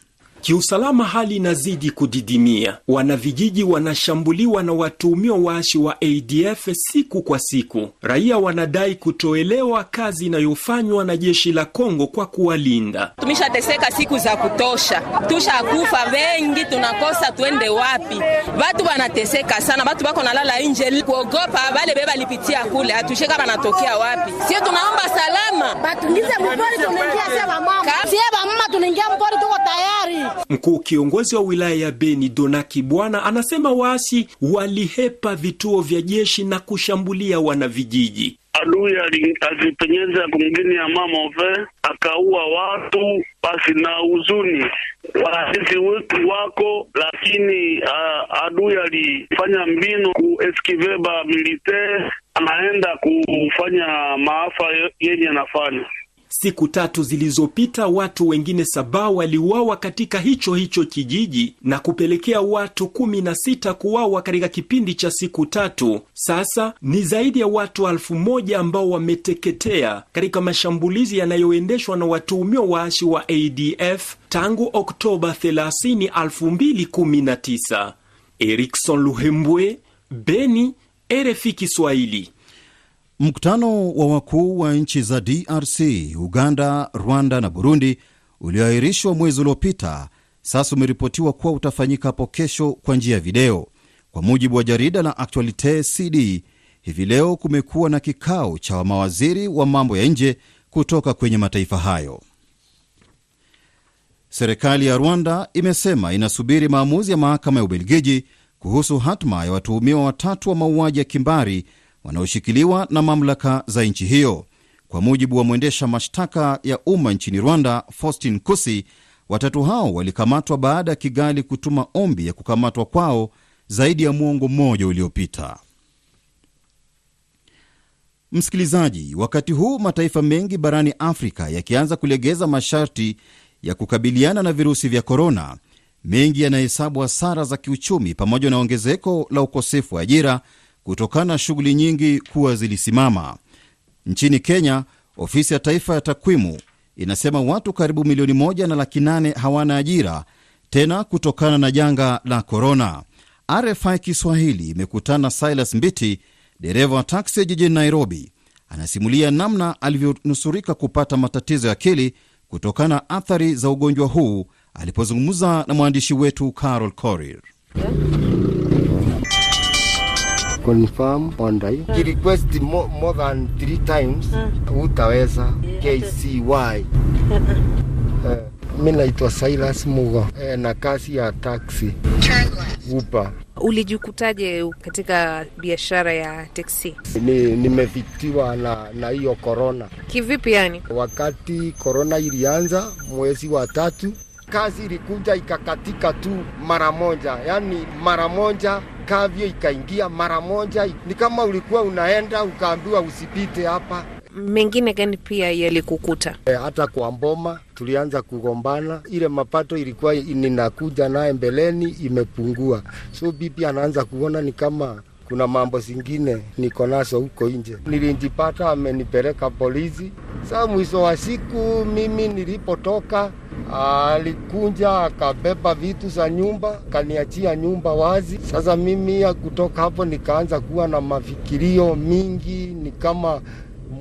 Speaker 13: Kiusalama hali inazidi kudidimia. Wanavijiji wanashambuliwa na watuhumiwa waashi wa ADF siku kwa siku. Raia wanadai kutoelewa kazi inayofanywa na jeshi la Kongo kwa kuwalinda.
Speaker 14: Tumeshateseka siku za kutosha, tushakufa wengi, tunakosa twende wapi? Watu wanateseka sana, watu wako nalala nje kuogopa wale beba lipitia kule, hatushe kama natokea wapi. Sie tunaomba salama,
Speaker 15: batungize mpori, tunaingia sie bamama, sie bamama tunaingia mpori, tuko tayari
Speaker 13: Mkuu kiongozi wa wilaya ya Beni Donaki Bwana anasema waasi walihepa vituo vya jeshi na kushambulia wanavijiji.
Speaker 16: Adui alipenyeza kumgini ya Mamove akaua watu, basi na huzuni waasi wetu wako, lakini uh, adui alifanya mbinu kueskiveba militaire, anaenda kufanya maafa yenye anafanya
Speaker 13: Siku tatu zilizopita watu wengine saba waliuawa katika hicho hicho kijiji na kupelekea watu kumi na sita kuuawa katika kipindi cha siku tatu. Sasa ni zaidi ya watu elfu moja ambao wameteketea katika mashambulizi yanayoendeshwa na watuhumiwa waashi wa ADF tangu Oktoba 30, 2019. Erikson Luhembwe, Beni, RFI Kiswahili.
Speaker 1: Mkutano wa wakuu wa nchi za DRC, Uganda, Rwanda na Burundi ulioahirishwa mwezi uliopita sasa umeripotiwa kuwa utafanyika hapo kesho kwa njia ya video. Kwa mujibu wa jarida la Actualite CD, hivi leo kumekuwa na kikao cha mawaziri wa mambo ya nje kutoka kwenye mataifa hayo. Serikali ya Rwanda imesema inasubiri maamuzi ya mahakama ya Ubelgiji kuhusu hatma ya watuhumiwa watatu wa mauaji ya kimbari wanaoshikiliwa na mamlaka za nchi hiyo. Kwa mujibu wa mwendesha mashtaka ya umma nchini Rwanda, Faustin Kusi, watatu hao walikamatwa baada ya Kigali kutuma ombi ya kukamatwa kwao zaidi ya mwongo mmoja uliopita. Msikilizaji, wakati huu mataifa mengi barani Afrika yakianza kulegeza masharti ya kukabiliana na virusi vya korona, mengi yanahesabu hasara za kiuchumi pamoja na ongezeko la ukosefu wa ajira kutokana na shughuli nyingi kuwa zilisimama. Nchini Kenya, ofisi ya taifa ya takwimu inasema watu karibu milioni moja na laki nane hawana ajira tena kutokana na janga la korona. RFI Kiswahili imekutana na Silas Mbiti, dereva wa taksi jijini Nairobi. Anasimulia namna alivyonusurika kupata matatizo ya akili kutokana na athari za ugonjwa huu alipozungumza na mwandishi wetu Carol Korir.
Speaker 3: Confirm ondai request more, more than three times utaweza KCY mimi naitwa Silas Mugo e, na kazi ya taxi upa.
Speaker 4: Ulijikutaje katika biashara ya teksi?
Speaker 3: Ni, nimevitiwa na na hiyo korona.
Speaker 4: Kivipi yani?
Speaker 3: Wakati korona ilianza mwezi wa tatu, kazi ilikuja ikakatika tu mara moja, yani mara moja kavyo ikaingia mara moja. Ni kama ulikuwa unaenda ukaambiwa usipite hapa
Speaker 4: mengine gani pia yalikukuta?
Speaker 3: E, hata kwa mboma tulianza kugombana, ile mapato ilikuwa ninakuja naye mbeleni imepungua, so bibi anaanza kuona ni kama kuna mambo zingine niko nazo huko nje. Nilijipata amenipeleka polisi. Saa mwisho wa siku mimi nilipotoka, alikunja akabeba vitu za nyumba, kaniachia nyumba wazi. Sasa mimi kutoka hapo nikaanza kuwa na mafikirio mingi, ni kama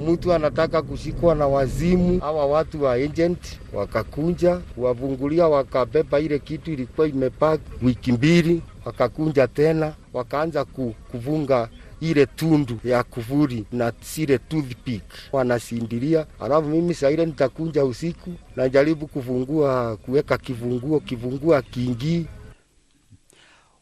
Speaker 3: mtu anataka kushikwa na wazimu. Hawa watu wa agent wakakunja kuwavungulia, wakabeba ile kitu ilikuwa imepaki wiki mbili, wakakunja tena, wakaanza kuvunga ile tundu ya kuvuri na sile toothpick wanasindilia. Alafu mimi saile nitakunja usiku, najaribu kufungua kuweka kivunguo, kivungua kiingii.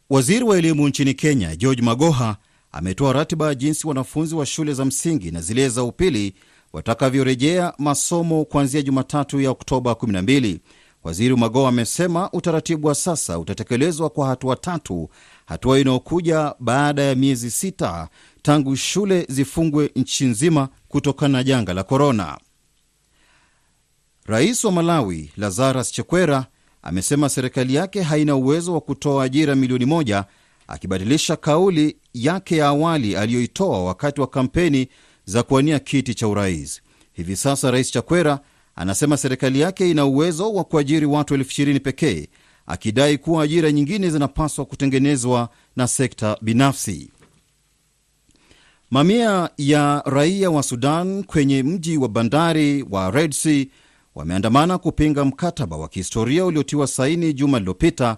Speaker 1: Waziri wa elimu nchini Kenya George Magoha ametoa ratiba ya jinsi wanafunzi wa shule za msingi na zile za upili watakavyorejea masomo kuanzia Jumatatu ya Oktoba 12. Waziri Magoha amesema utaratibu wa sasa utatekelezwa kwa hatua tatu, hatua inayokuja baada ya miezi sita tangu shule zifungwe nchi nzima kutokana na janga la korona. Rais wa Malawi Lazarus Chakwera amesema serikali yake haina uwezo wa kutoa ajira milioni moja akibadilisha kauli yake ya awali aliyoitoa wakati wa kampeni za kuwania kiti cha urais. Hivi sasa Rais Chakwera anasema serikali yake ina uwezo wa kuajiri watu elfu ishirini pekee, akidai kuwa ajira nyingine zinapaswa kutengenezwa na sekta binafsi. Mamia ya raia wa Sudan kwenye mji wa bandari wa Red Sea wameandamana kupinga mkataba wa kihistoria uliotiwa saini juma lililopita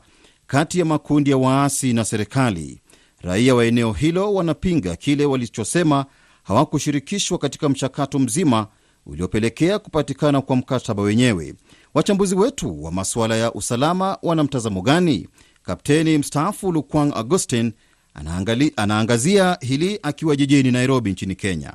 Speaker 1: kati ya makundi ya waasi na serikali. Raia wa eneo hilo wanapinga kile walichosema hawakushirikishwa katika mchakato mzima uliopelekea kupatikana kwa mkataba wenyewe. Wachambuzi wetu wa masuala ya usalama wana mtazamo gani? Kapteni mstaafu Lukwang Augustin anaangazia hili akiwa jijini Nairobi nchini Kenya.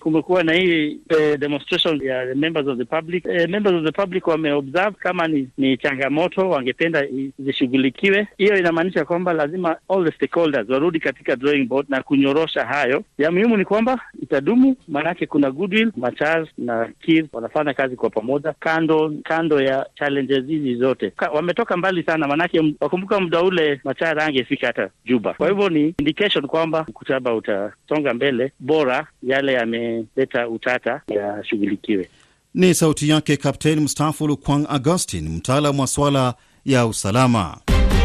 Speaker 6: Kumekuwa na hii eh, demonstration ya members of the public. Eh, members of the public wameobserve kama ni, ni changamoto wangependa zishughulikiwe. Hiyo inamaanisha kwamba lazima all the stakeholders warudi katika drawing board na kunyorosha hayo. Ya muhimu ni kwamba itadumu, maanake kuna goodwill. Machar na Kir wanafanya kazi kwa pamoja, kando kando ya challenges hizi zote. Ka, wametoka mbali sana, maanake wakumbuka muda ule Machar angefika hata Juba. Kwa hivyo ni indication kwamba mkataba utasonga mbele, bora yale yame leta utata yashughulikiwe.
Speaker 1: Ni sauti yake Kapteni mstaafu Lukwang Augustin, mtaalam wa swala ya usalama.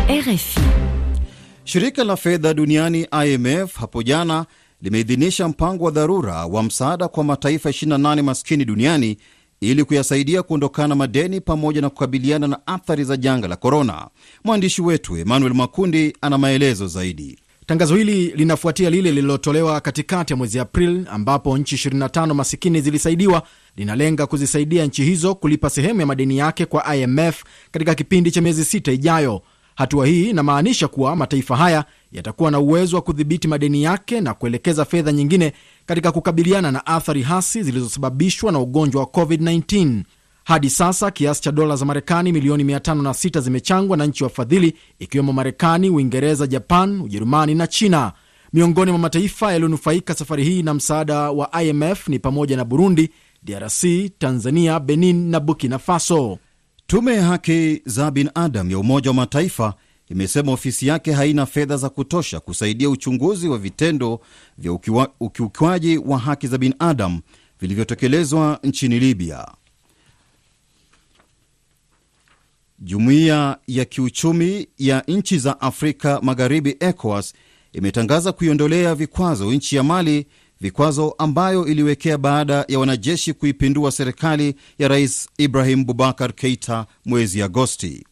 Speaker 17: RFI.
Speaker 1: Shirika la fedha duniani IMF hapo jana limeidhinisha mpango wa dharura wa msaada kwa mataifa 28 maskini duniani ili kuyasaidia kuondokana madeni pamoja na kukabiliana na athari za janga la korona. Mwandishi wetu Emmanuel Makundi ana maelezo zaidi.
Speaker 8: Tangazo hili linafuatia lile lililotolewa katikati ya mwezi Aprili ambapo nchi 25 masikini zilisaidiwa. Linalenga kuzisaidia nchi hizo kulipa sehemu ya madeni yake kwa IMF katika kipindi cha miezi sita ijayo. Hatua hii inamaanisha kuwa mataifa haya yatakuwa na uwezo wa kudhibiti madeni yake na kuelekeza fedha nyingine katika kukabiliana na athari hasi zilizosababishwa na ugonjwa wa COVID-19. Hadi sasa kiasi cha dola za Marekani milioni 506 zimechangwa na nchi wafadhili ikiwemo Marekani, Uingereza, Japan, Ujerumani na China. Miongoni mwa mataifa yaliyonufaika safari hii na msaada wa IMF ni pamoja na Burundi, DRC, Tanzania, Benin na Burkina Faso.
Speaker 1: Tume ya haki za binadamu ya Umoja wa Mataifa imesema ofisi yake haina fedha za kutosha kusaidia uchunguzi wa vitendo vya ukiukwaji wa haki za binadamu vilivyotekelezwa nchini Libya. Jumuiya ya kiuchumi ya nchi za Afrika Magharibi, ECOWAS, imetangaza kuiondolea vikwazo nchi ya Mali, vikwazo ambayo iliwekea baada ya wanajeshi kuipindua serikali ya Rais Ibrahim Bubakar Keita mwezi Agosti.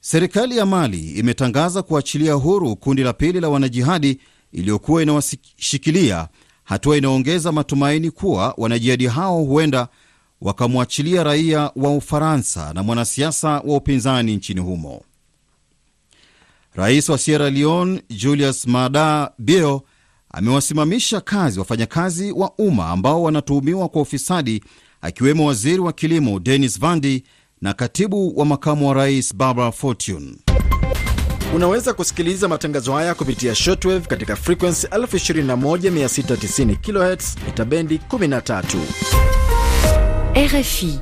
Speaker 1: Serikali ya Mali imetangaza kuachilia huru kundi la pili la wanajihadi iliyokuwa inawashikilia, hatua inaongeza matumaini kuwa wanajihadi hao huenda wakamwachilia raia wa Ufaransa na mwanasiasa wa upinzani nchini humo. Rais wa Sierra Leone Julius Maada Bio amewasimamisha kazi wafanyakazi wa umma ambao wanatuhumiwa kwa ufisadi, akiwemo waziri wa kilimo Denis Vandi na katibu wa makamu wa rais Barbara Fortune.
Speaker 8: Unaweza kusikiliza matangazo haya kupitia shortwave katika frequency 21690 kHz mita bendi 13.
Speaker 2: RFI.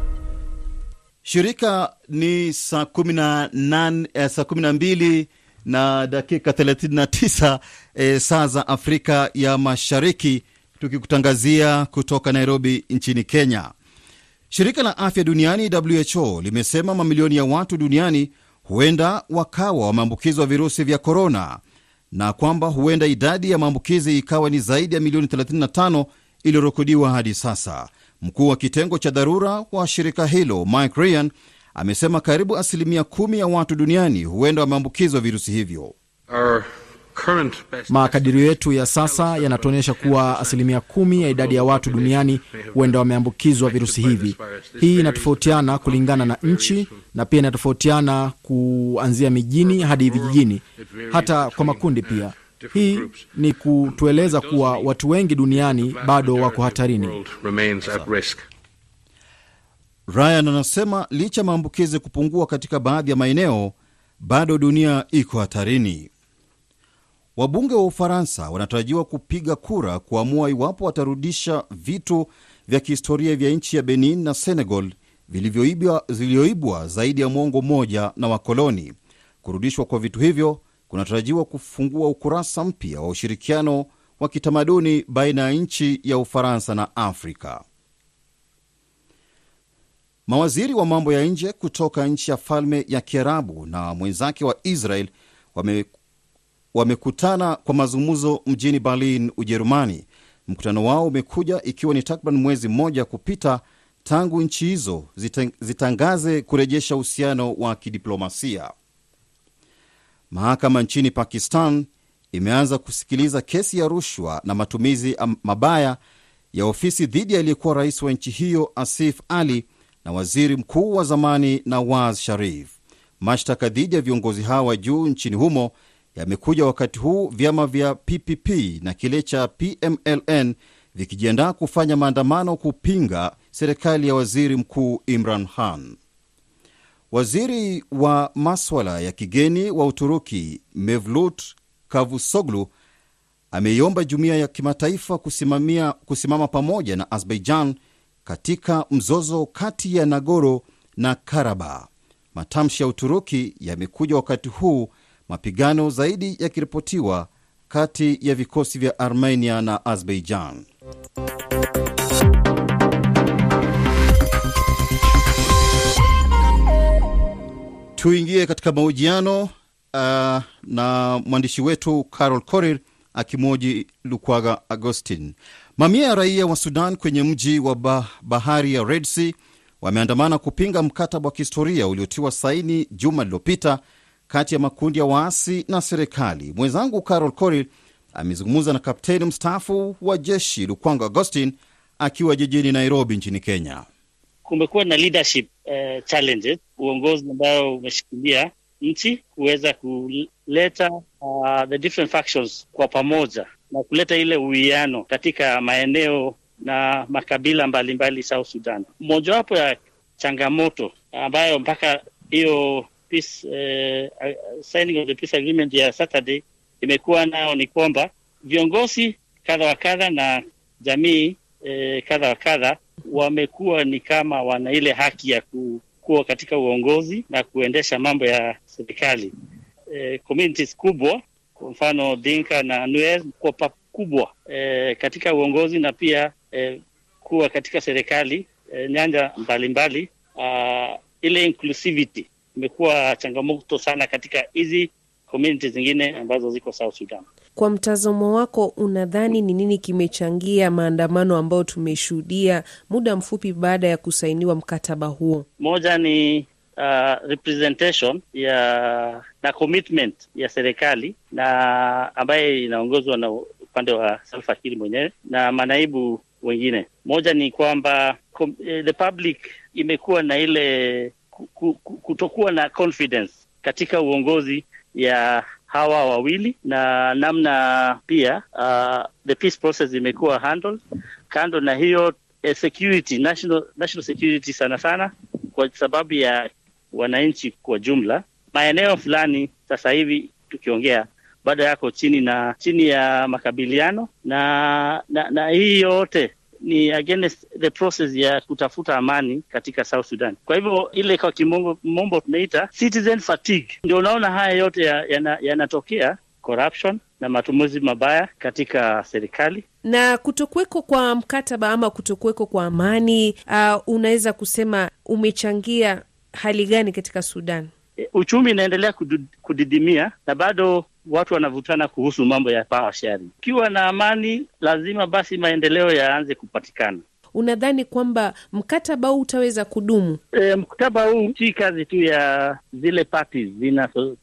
Speaker 1: Shirika ni saa 18 eh, saa 12 na dakika 39 eh, saa za Afrika ya Mashariki, tukikutangazia kutoka Nairobi nchini Kenya. Shirika la afya duniani WHO limesema mamilioni ya watu duniani huenda wakawa wameambukizwa virusi vya korona na kwamba huenda idadi ya maambukizi ikawa ni zaidi ya milioni 35 iliyorekodiwa hadi sasa. Mkuu wa kitengo cha dharura wa shirika hilo Mike Ryan amesema karibu asilimia kumi ya watu duniani huenda wameambukizwa virusi hivyo.
Speaker 8: Makadirio yetu ya sasa yanatuonyesha kuwa asilimia kumi ya idadi ya watu duniani huenda wameambukizwa virusi hivi. Hii inatofautiana kulingana na nchi na pia inatofautiana kuanzia mijini hadi vijijini, hata kwa makundi pia. Hii ni kutueleza kuwa watu wengi duniani bado wako hatarini.
Speaker 1: Ryan anasema licha ya maambukizi kupungua katika baadhi ya maeneo, bado dunia iko hatarini. Wabunge wa Ufaransa wanatarajiwa kupiga kura kuamua iwapo watarudisha vitu vya kihistoria vya nchi ya Benin na Senegal vilivyoibwa zaidi ya mwongo mmoja na wakoloni. Kurudishwa kwa vitu hivyo kunatarajiwa kufungua ukurasa mpya wa ushirikiano wa kitamaduni baina ya nchi ya Ufaransa na Afrika. Mawaziri wa mambo ya nje kutoka nchi ya Falme ya Kiarabu na mwenzake wa Israel wame wamekutana kwa mazungumzo mjini Berlin, Ujerumani. Mkutano wao umekuja ikiwa ni takriban mwezi mmoja kupita tangu nchi hizo zitangaze kurejesha uhusiano wa kidiplomasia. Mahakama nchini Pakistan imeanza kusikiliza kesi ya rushwa na matumizi mabaya ya ofisi dhidi ya aliyekuwa rais wa nchi hiyo Asif Ali na waziri mkuu wa zamani Nawaz Sharif. Mashtaka dhidi ya viongozi hawa wa juu nchini humo yamekuja wakati huu vyama vya PPP na kile cha PMLN vikijiandaa kufanya maandamano kupinga serikali ya waziri mkuu Imran Khan. Waziri wa maswala ya kigeni wa Uturuki Mevlut Cavusoglu ameiomba jumuiya ya kimataifa kusimamia kusimama pamoja na Azerbaijan katika mzozo kati ya Nagoro na Karabakh. Matamshi ya Uturuki yamekuja wakati huu mapigano zaidi yakiripotiwa kati ya vikosi vya Armenia na Azerbaijan. Tuingie katika mahojiano uh, na mwandishi wetu Carol Korir akimoji Lukwaga Agostin. Mamia ya raia wa Sudan kwenye mji wa bah bahari ya Red Sea wameandamana kupinga mkataba wa kihistoria uliotiwa saini juma lililopita kati ya makundi ya waasi na serikali. Mwenzangu Carol Korir amezungumza na kapteni mstaafu wa jeshi Lukwanga Agostin akiwa jijini Nairobi nchini Kenya.
Speaker 6: Kumekuwa na leadership uh, challenges, uongozi ambao umeshikilia nchi kuweza kuleta uh, the different factions kwa pamoja na kuleta ile uwiano katika maeneo na makabila mbalimbali mbali South Sudan. Mojawapo ya changamoto ambayo mpaka hiyo peace, uh, signing of the peace agreement ya Saturday imekuwa nao ni kwamba viongozi kadha wa kadha na jamii eh, kadha wa kadha wamekuwa ni kama wana ile haki ya kuwa katika uongozi na kuendesha mambo ya serikali. E, communities kubwa kwa mfano Dinka na Nuer kwa pakubwa e, katika uongozi na pia e, kuwa katika serikali e, nyanja mbalimbali mbali. ile inclusivity imekuwa changamoto sana katika hizi community zingine ambazo ziko South Sudan.
Speaker 4: Kwa mtazamo wako, unadhani ni nini kimechangia maandamano ambayo tumeshuhudia muda mfupi baada ya kusainiwa mkataba huo?
Speaker 6: Moja ni uh, representation ya na commitment ya serikali na ambaye inaongozwa na upande wa Salva Kiir mwenyewe na manaibu wengine. Moja ni kwamba com, eh, the public imekuwa na ile ku, ku, ku- kutokuwa na confidence katika uongozi ya hawa wawili na namna pia uh, the peace process imekuwa handled. Kando na hiyo eh, security, national, national security sana sana kwa sababu ya wananchi kwa jumla, maeneo fulani sasa hivi tukiongea bado yako chini na chini ya makabiliano na na, na hii yote ni against the process ya kutafuta amani katika South Sudan. Kwa hivyo ile kwa kimombo mombo tunaita citizen fatigue, ndio unaona haya yote yanatokea ya, ya corruption na matumizi mabaya katika serikali
Speaker 4: na kutokuweko kwa mkataba ama kutokuweko kwa amani uh, unaweza kusema umechangia hali gani katika Sudan?
Speaker 6: E, uchumi inaendelea kudidimia na bado watu wanavutana kuhusu mambo ya power sharing. Ukiwa na amani, lazima basi maendeleo yaanze kupatikana.
Speaker 4: Unadhani kwamba mkataba huu utaweza kudumu?
Speaker 6: E, mkataba huu si kazi tu ya zile parties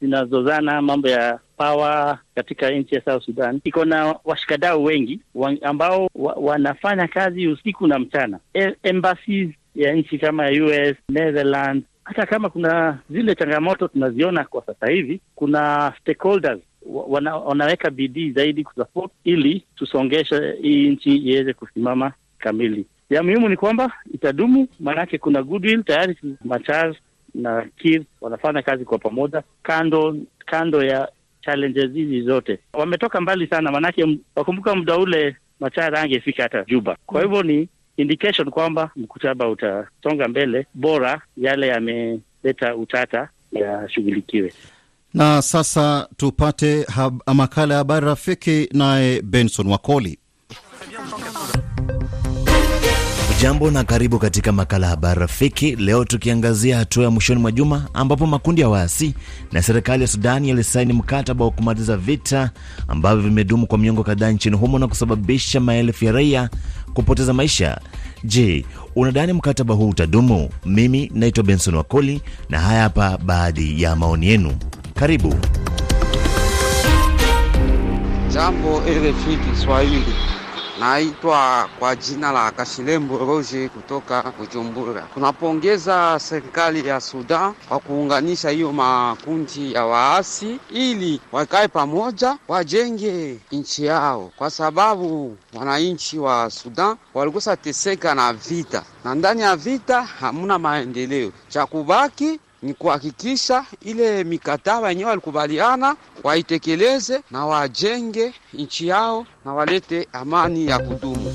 Speaker 6: zinazozana mambo ya power katika nchi ya South Sudan. Iko na washikadau wengi wa, ambao wa, wanafanya kazi usiku na mchana. E, embassies ya nchi kama US, Netherlands, hata kama kuna zile changamoto tunaziona kwa sasa hivi, kuna stakeholders wana, wanaweka bidii zaidi kusupport ili tusongeshe hii nchi iweze kusimama kamili. Ya muhimu ni kwamba itadumu, maanake kuna goodwill tayari. Machar na Kir wanafanya kazi kwa pamoja, kando kando ya challenges hizi zote. Wametoka mbali sana, maanake wakumbuka muda ule Machar angefika hata Juba. Kwa hivyo ni indication kwamba mkataba utasonga mbele, bora yale yameleta utata yashughulikiwe.
Speaker 1: Na sasa tupate hab, makala ya habari rafiki, naye Benson Wakoli.
Speaker 17: Jambo na karibu katika makala ya habari rafiki. Leo tukiangazia hatua ya mwishoni mwa juma ambapo makundi ya waasi na serikali ya Sudani yalisaini mkataba wa kumaliza vita ambavyo vimedumu kwa miongo kadhaa nchini humo na kusababisha maelfu ya raia kupoteza maisha. Je, unadhani mkataba huu utadumu? Mimi naitwa Benson Wakoli na haya hapa baadhi ya maoni yenu. Karibu.
Speaker 18: Jambo RFI Kiswahili, naitwa kwa jina la Kashilembo Roje kutoka Bujumbura. Tunapongeza serikali ya Sudan kwa kuunganisha hiyo makundi ya waasi ili wakae pamoja, wajenge nchi yao, kwa sababu wananchi wa Sudan walikosa teseka na vita, na ndani ya vita hamuna maendeleo. Cha kubaki ni kuhakikisha ile mikataba yenyewe walikubaliana waitekeleze na wajenge nchi yao na walete amani ya kudumu.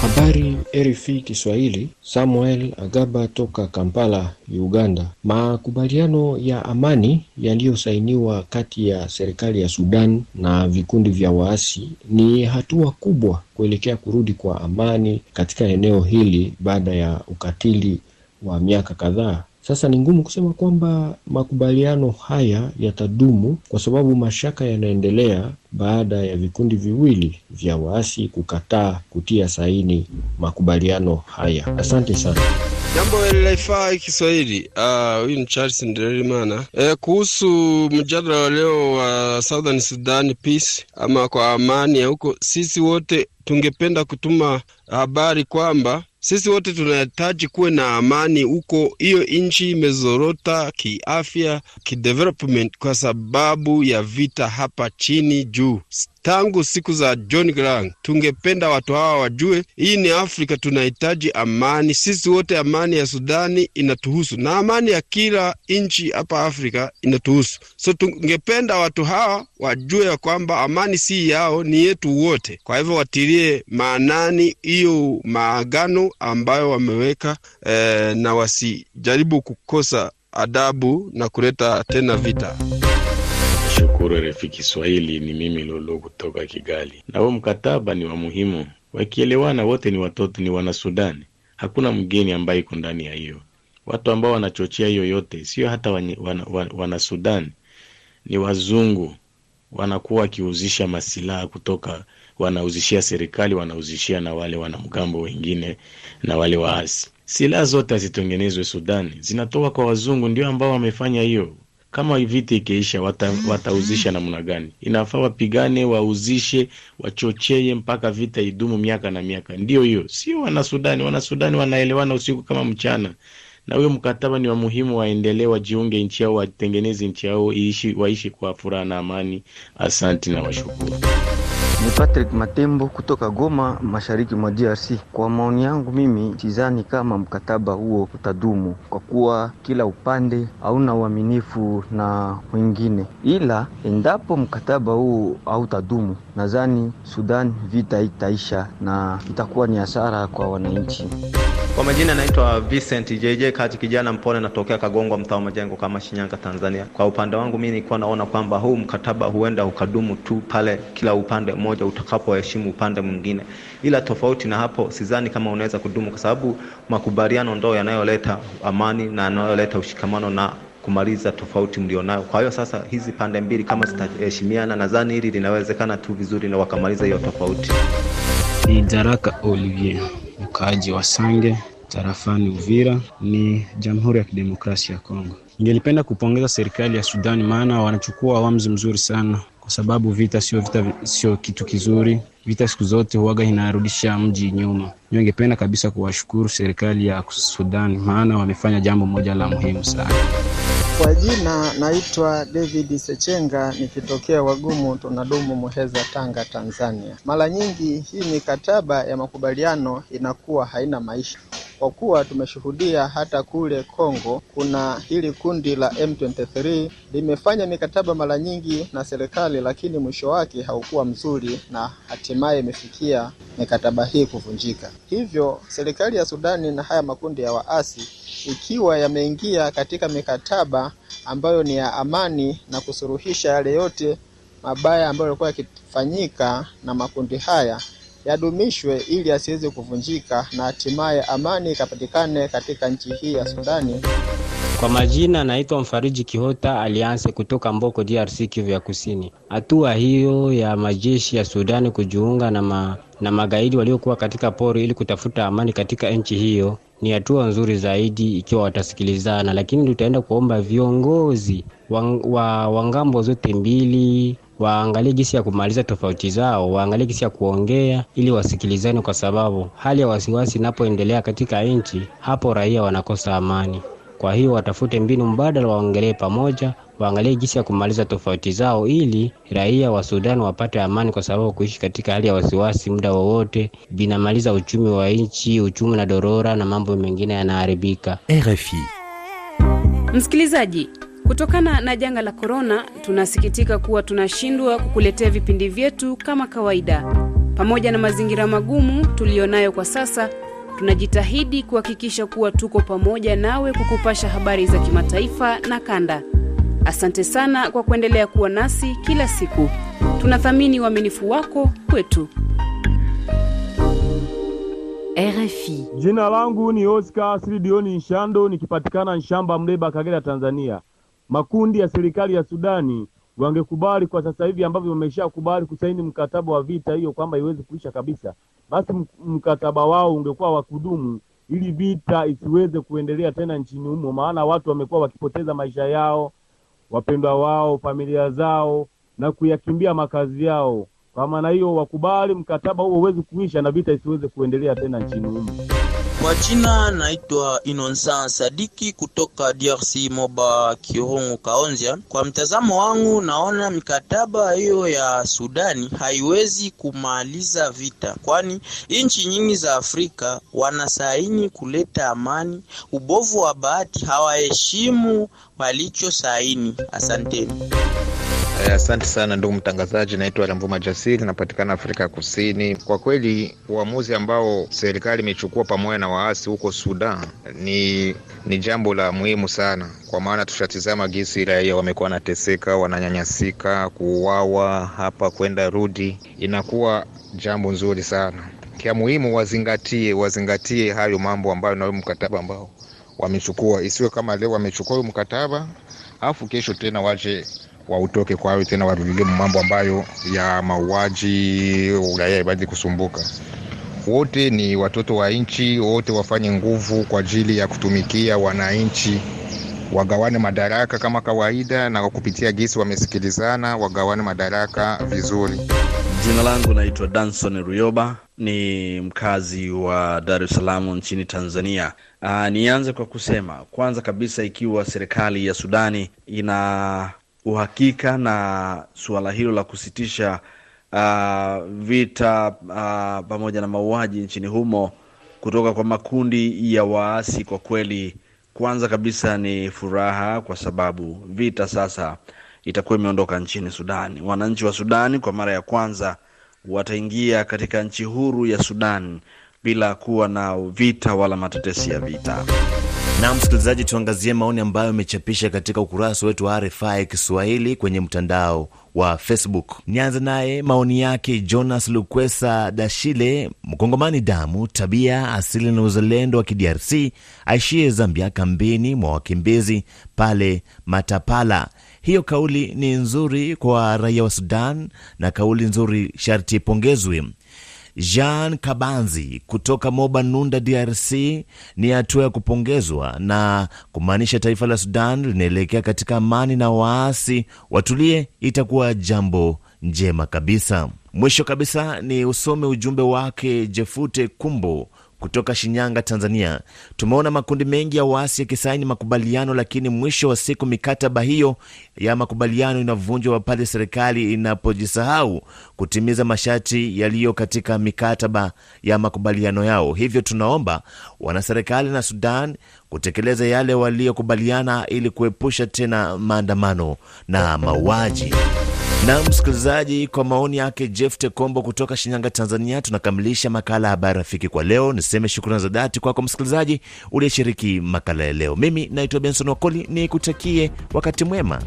Speaker 19: Habari RFI Kiswahili, Samuel Agaba toka Kampala, Uganda. Makubaliano ya amani yaliyosainiwa kati ya serikali ya Sudan na vikundi vya waasi ni hatua kubwa kuelekea kurudi kwa amani katika eneo hili baada ya ukatili wa miaka kadhaa. Sasa ni ngumu kusema kwamba makubaliano haya yatadumu kwa sababu mashaka yanaendelea baada ya vikundi viwili vya waasi kukataa kutia saini makubaliano haya. Asante sana.
Speaker 20: Jambo LFI Kiswahili. Huyu uh, ni Charles Ndererimana. E, kuhusu mjadala wa leo wa Southern Sudan peace ama kwa amani ya huko, sisi wote tungependa kutuma habari kwamba sisi wote tunahitaji kuwe na amani huko. Hiyo nchi imezorota kiafya, kidevelopment kwa sababu ya vita hapa chini juu tangu siku za John Grant. Tungependa watu hawa wajue hii ni Afrika, tunahitaji amani sisi wote. Amani ya Sudani inatuhusu na amani ya kila nchi hapa Afrika inatuhusu. So tungependa watu hawa wajue ya kwamba amani si yao, ni yetu wote. Kwa hivyo watilie maanani hiyo maagano ambayo wameweka eh, na wasijaribu kukosa adabu na kuleta tena vita.
Speaker 21: Shukuru RFI Kiswahili, ni mimi Lulu kutoka Kigali. Na mkataba ni wa muhimu, wakielewana wote ni watoto, ni wana Sudani, hakuna mgeni ambaye iko ndani ya hiyo. Watu ambao wanachochea hiyo yote sio hata wana, wana, wana ni wazungu wanakuwa wakiuzisha masilaha kutoka, wanauzishia serikali, wanauzishia na wale wanamgambo wengine na wale waasi. Silaha zote hazitengenezwe Sudani, zinatoka kwa wazungu, ndio ambao wamefanya hiyo Kama vita ikiisha, wata, watauzisha namna gani? Inafaa wapigane, wauzishe, wachochee mpaka vita idumu miaka na miaka. Ndio hiyo, sio Wanasudani. Wanasudani wanaelewana usiku kama mchana na huyo mkataba ni wa muhimu, waendelee, wajiunge nchi yao, watengeneze nchi yao, waishi kwa furaha na amani. Asanti na washukuru.
Speaker 22: Ni Patrick Matembo kutoka Goma, mashariki mwa DRC. Kwa maoni yangu mimi, sidhani kama mkataba huo utadumu, kwa kuwa kila upande hauna uaminifu na wengine, ila endapo mkataba huo hautadumu, nadhani Sudan vita itaisha na itakuwa ni hasara kwa wananchi.
Speaker 23: Kwa majina naitwa Vincent JJ Kati, kijana mpole, natokea Kagongwa, mtaa wa Majengo, kama Shinyanga, Tanzania. Kwa upande wangu mimi nilikuwa naona kwamba huu mkataba huenda ukadumu tu pale kila upande mmoja utakapoheshimu upande mwingine, ila tofauti na hapo sidhani kama unaweza kudumu, kwa sababu makubaliano ndo yanayoleta amani na yanayoleta ushikamano na kumaliza tofauti mlionayo. Kwa hiyo sasa hizi pande mbili kama zitaheshimiana, nadhani hili linawezekana tu vizuri na wakamaliza hiyo tofauti.
Speaker 24: Ni Daraka Olivier, mkaaji wa Sange tarafani Uvira, ni Jamhuri ya Kidemokrasia ya Kongo. Ningelipenda kupongeza serikali ya Sudani, maana wanachukua uamuzi mzuri sana, kwa sababu vita sio vita, sio kitu kizuri. Vita siku zote huaga inarudisha mji nyuma. Ningependa kabisa kuwashukuru serikali ya Sudani, maana wamefanya jambo moja la muhimu sana.
Speaker 25: Kwa jina naitwa David Sechenga nikitokea Wagumu tunadumu Muheza, Tanga, Tanzania. Mara nyingi hii mikataba ya makubaliano inakuwa haina maisha kwa kuwa tumeshuhudia hata kule Kongo kuna hili kundi la M23 limefanya mikataba mara nyingi na serikali, lakini mwisho wake haukuwa mzuri na hatimaye imefikia mikataba hii kuvunjika. Hivyo serikali ya Sudani na haya makundi ya waasi ikiwa yameingia katika mikataba ambayo ni ya amani na kusuruhisha yale yote mabaya ambayo yalikuwa yakifanyika na makundi haya yadumishwe ili asiweze kuvunjika na hatimaye amani ikapatikane katika nchi hii ya Sudani.
Speaker 24: Kwa majina naitwa Mfariji Kihota Alianse kutoka Mboko, DRC, Kivu ya Kusini. Hatua hiyo ya majeshi ya Sudani kujiunga na, ma, na magaidi waliokuwa katika pori ili kutafuta amani katika nchi hiyo ni hatua nzuri zaidi ikiwa watasikilizana, lakini tutaenda kuomba viongozi wa, wa, wa ng'ambo zote mbili waangalie jinsi ya kumaliza tofauti zao, waangalie jinsi ya kuongea ili wasikilizane, kwa sababu hali ya wasiwasi inapoendelea katika nchi, hapo raia wanakosa amani. Kwa hiyo watafute mbinu mbadala, waongelee pamoja, waangalie jinsi ya kumaliza tofauti zao ili raia wa Sudan wapate amani, kwa sababu kuishi katika hali ya wasiwasi muda wowote vinamaliza uchumi wa nchi, uchumi na dorora na mambo mengine yanaharibika.
Speaker 26: RFI.
Speaker 7: Msikilizaji, kutokana na janga la korona, tunasikitika kuwa tunashindwa kukuletea vipindi vyetu kama kawaida. Pamoja na mazingira magumu tuliyonayo kwa sasa, tunajitahidi kuhakikisha kuwa tuko pamoja nawe kukupasha habari za kimataifa na kanda. Asante sana kwa kuendelea kuwa nasi kila siku. Tunathamini uaminifu wako kwetu.
Speaker 26: RFI.
Speaker 27: Jina langu ni Oscar Silidioni Nshando nikipatikana Nshamba, Mleba, Kagera, Tanzania. Makundi ya serikali ya Sudani wangekubali kwa sasa hivi ambavyo wameshakubali kusaini mkataba wa vita hiyo kwamba iweze kuisha kabisa, basi mkataba wao ungekuwa wa kudumu ili vita isiweze kuendelea tena nchini humo, maana watu wamekuwa wakipoteza maisha yao, wapendwa wao, familia zao na kuyakimbia makazi yao. Kwa maana hiyo, wakubali mkataba huo uweze kuisha na vita isiweze kuendelea tena nchini humo.
Speaker 28: Kwa jina naitwa Inonsa Sadiki kutoka DRC, Moba Kirungu, Kaonzia. Kwa mtazamo wangu, naona mikataba hiyo ya Sudani haiwezi kumaliza vita, kwani nchi nyingi za Afrika wanasaini kuleta amani. Ubovu wa bahati hawaheshimu walichosaini. Asanteni.
Speaker 29: Asante sana ndugu mtangazaji, naitwa Lamvuma Jasiri, napatikana Afrika Kusini. Kwa kweli uamuzi ambao serikali imechukua pamoja na waasi huko Sudan ni ni jambo la muhimu sana, kwa maana tushatizama gisi raia wamekuwa wanateseka, wananyanyasika, kuuawa hapa kwenda rudi, inakuwa jambo nzuri sana. Kia muhimu wazingatie, wazingatie hayo mambo ambayo na mkataba ambao wamechukua, isiwe kama leo wamechukua mkataba alafu kesho tena waje wautoke kwao tena warudilie mambo ambayo ya mauaji, uraia ibadi kusumbuka. Wote ni watoto wa nchi, wote wafanye nguvu kwa ajili ya kutumikia wananchi wagawane madaraka kama kawaida, na kupitia gisi wamesikilizana, wagawane madaraka vizuri.
Speaker 30: Jina langu naitwa Danson Ruyoba, ni mkazi wa Dar es Salaam nchini Tanzania. Aa, nianze kwa kusema kwanza kabisa, ikiwa serikali ya Sudani ina uhakika na suala hilo la kusitisha uh, vita uh, pamoja na mauaji nchini humo kutoka kwa makundi ya waasi, kwa kweli, kwanza kabisa ni furaha, kwa sababu vita sasa itakuwa imeondoka nchini Sudani. Wananchi wa Sudani kwa mara ya kwanza wataingia katika nchi huru ya Sudan bila kuwa na vita wala matetesi ya vita.
Speaker 17: Na msikilizaji, tuangazie maoni ambayo amechapisha katika ukurasa wetu wa RFI Kiswahili kwenye mtandao wa Facebook. Nianze naye maoni yake Jonas Lukwesa Dashile, mkongomani damu, tabia asili na uzalendo wa kiDRC, aishie Zambia, kambini mwa wakimbizi pale Matapala. Hiyo kauli ni nzuri kwa raia wa Sudan na kauli nzuri sharti ipongezwe. Jean Kabanzi kutoka Moba Nunda, DRC, ni hatua ya kupongezwa na kumaanisha taifa la Sudan linaelekea katika amani na waasi watulie, itakuwa jambo njema kabisa. Mwisho kabisa ni usome ujumbe wake Jefute Kumbo kutoka Shinyanga, Tanzania. Tumeona makundi mengi ya waasi yakisaini makubaliano, lakini mwisho wa siku mikataba hiyo ya makubaliano inavunjwa pale serikali inapojisahau kutimiza masharti yaliyo katika mikataba ya makubaliano yao. Hivyo tunaomba wanaserikali na Sudan kutekeleza yale waliyokubaliana ili kuepusha tena maandamano na mauaji. Na msikilizaji, kwa maoni yake Jeff Tekombo kutoka Shinyanga, Tanzania, tunakamilisha makala ya habari rafiki kwa leo. Niseme shukrani za dhati kwako msikilizaji uliyeshiriki makala ya leo. Mimi naitwa Benson Wakoli, ni kutakie wakati mwema.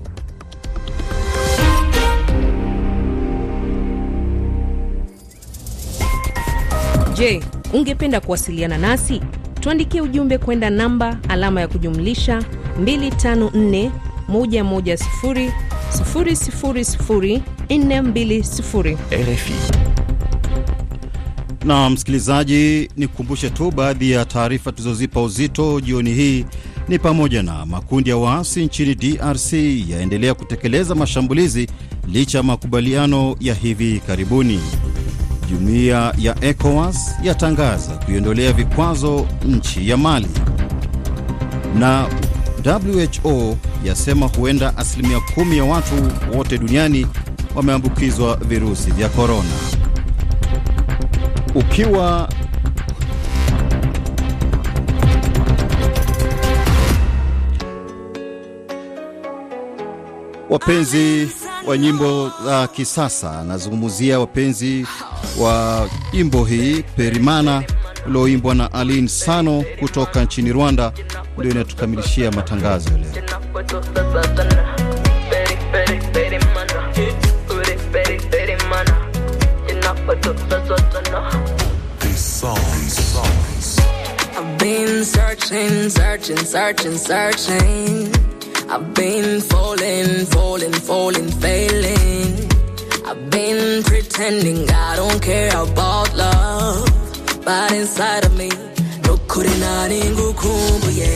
Speaker 4: Je, ungependa kuwasiliana nasi? Tuandikie ujumbe kwenda namba alama ya kujumlisha 254 110 000 420.
Speaker 17: RFI.
Speaker 1: Na msikilizaji, nikukumbushe tu baadhi ya taarifa tulizozipa uzito jioni hii ni pamoja na makundi ya waasi nchini DRC yaendelea kutekeleza mashambulizi licha ya makubaliano ya hivi karibuni. Jumuiya ya ECOWAS yatangaza kuiondolea vikwazo nchi ya Mali, na WHO yasema huenda asilimia kumi ya watu wote duniani wameambukizwa virusi vya korona. Ukiwa wapenzi wa nyimbo za kisasa, nazungumzia wapenzi wa nyimbo hii Perimana ulioimbwa na Aline Sano kutoka nchini Rwanda, ndio inatukamilishia matangazo ya leo.
Speaker 31: I've been searching, searching, searching, searching. I've been falling, falling, falling, failing. I've been pretending I don't care about love. but inside of me. Nokuri nari ngukumbuye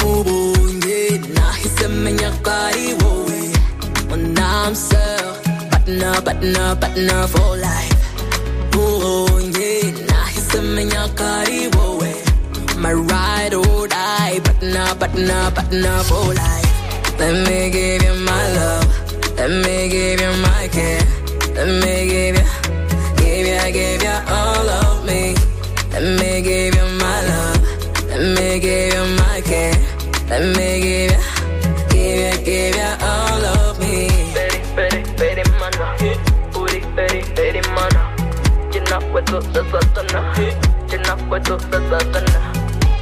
Speaker 31: mubunye nahise menya ko ari wowe unam sir. Partner partner partner for life. Mubunye nahise menya ko ari wowe. My ride or die. Partner partner partner for life. Let me give you my love. Let me give you my care. Let me give you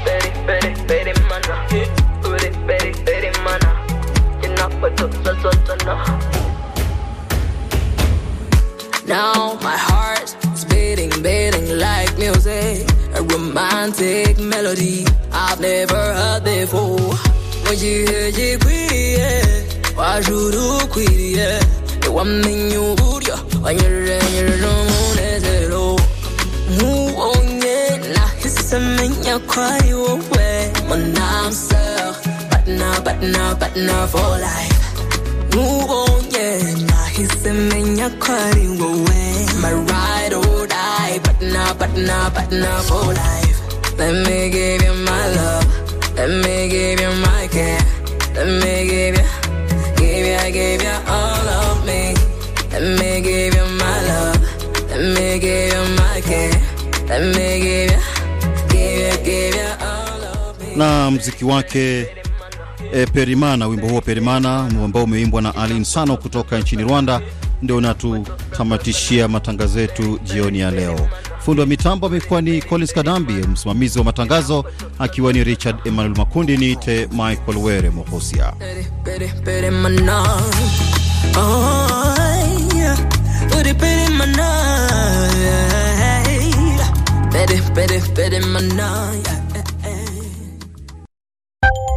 Speaker 32: Peri, peri, peri, mana. Peri, peri, peri, mana.
Speaker 31: Now my heart is beating, beating like music. A romantic melody I've never heard before. When you hear wajuru quitty, yeah. 와주로 quitty, yeah. 내 완맹 I'm oh, eh. self, but now, but partner, partner for life. Move on, yeah. Nahisi menyakwari wewe. My ride or die, partner, partner, partner for life. Let me give you my love. Let me give you my care. Let me give you, give you, give you all of me. Let me give you my love. Let me give you my care. Let me give you,
Speaker 1: na mziki wake e, Perimana. Wimbo huo Perimana ambao umeimbwa na Alin Sano kutoka nchini Rwanda ndio unatutamatishia matangazo yetu jioni ya leo. Fundi wa mitambo amekuwa ni Collins Kadambi, msimamizi wa matangazo akiwa ni Richard Emmanuel Makundi. Niite Michael Were Mohosia.
Speaker 31: Oh. Yeah.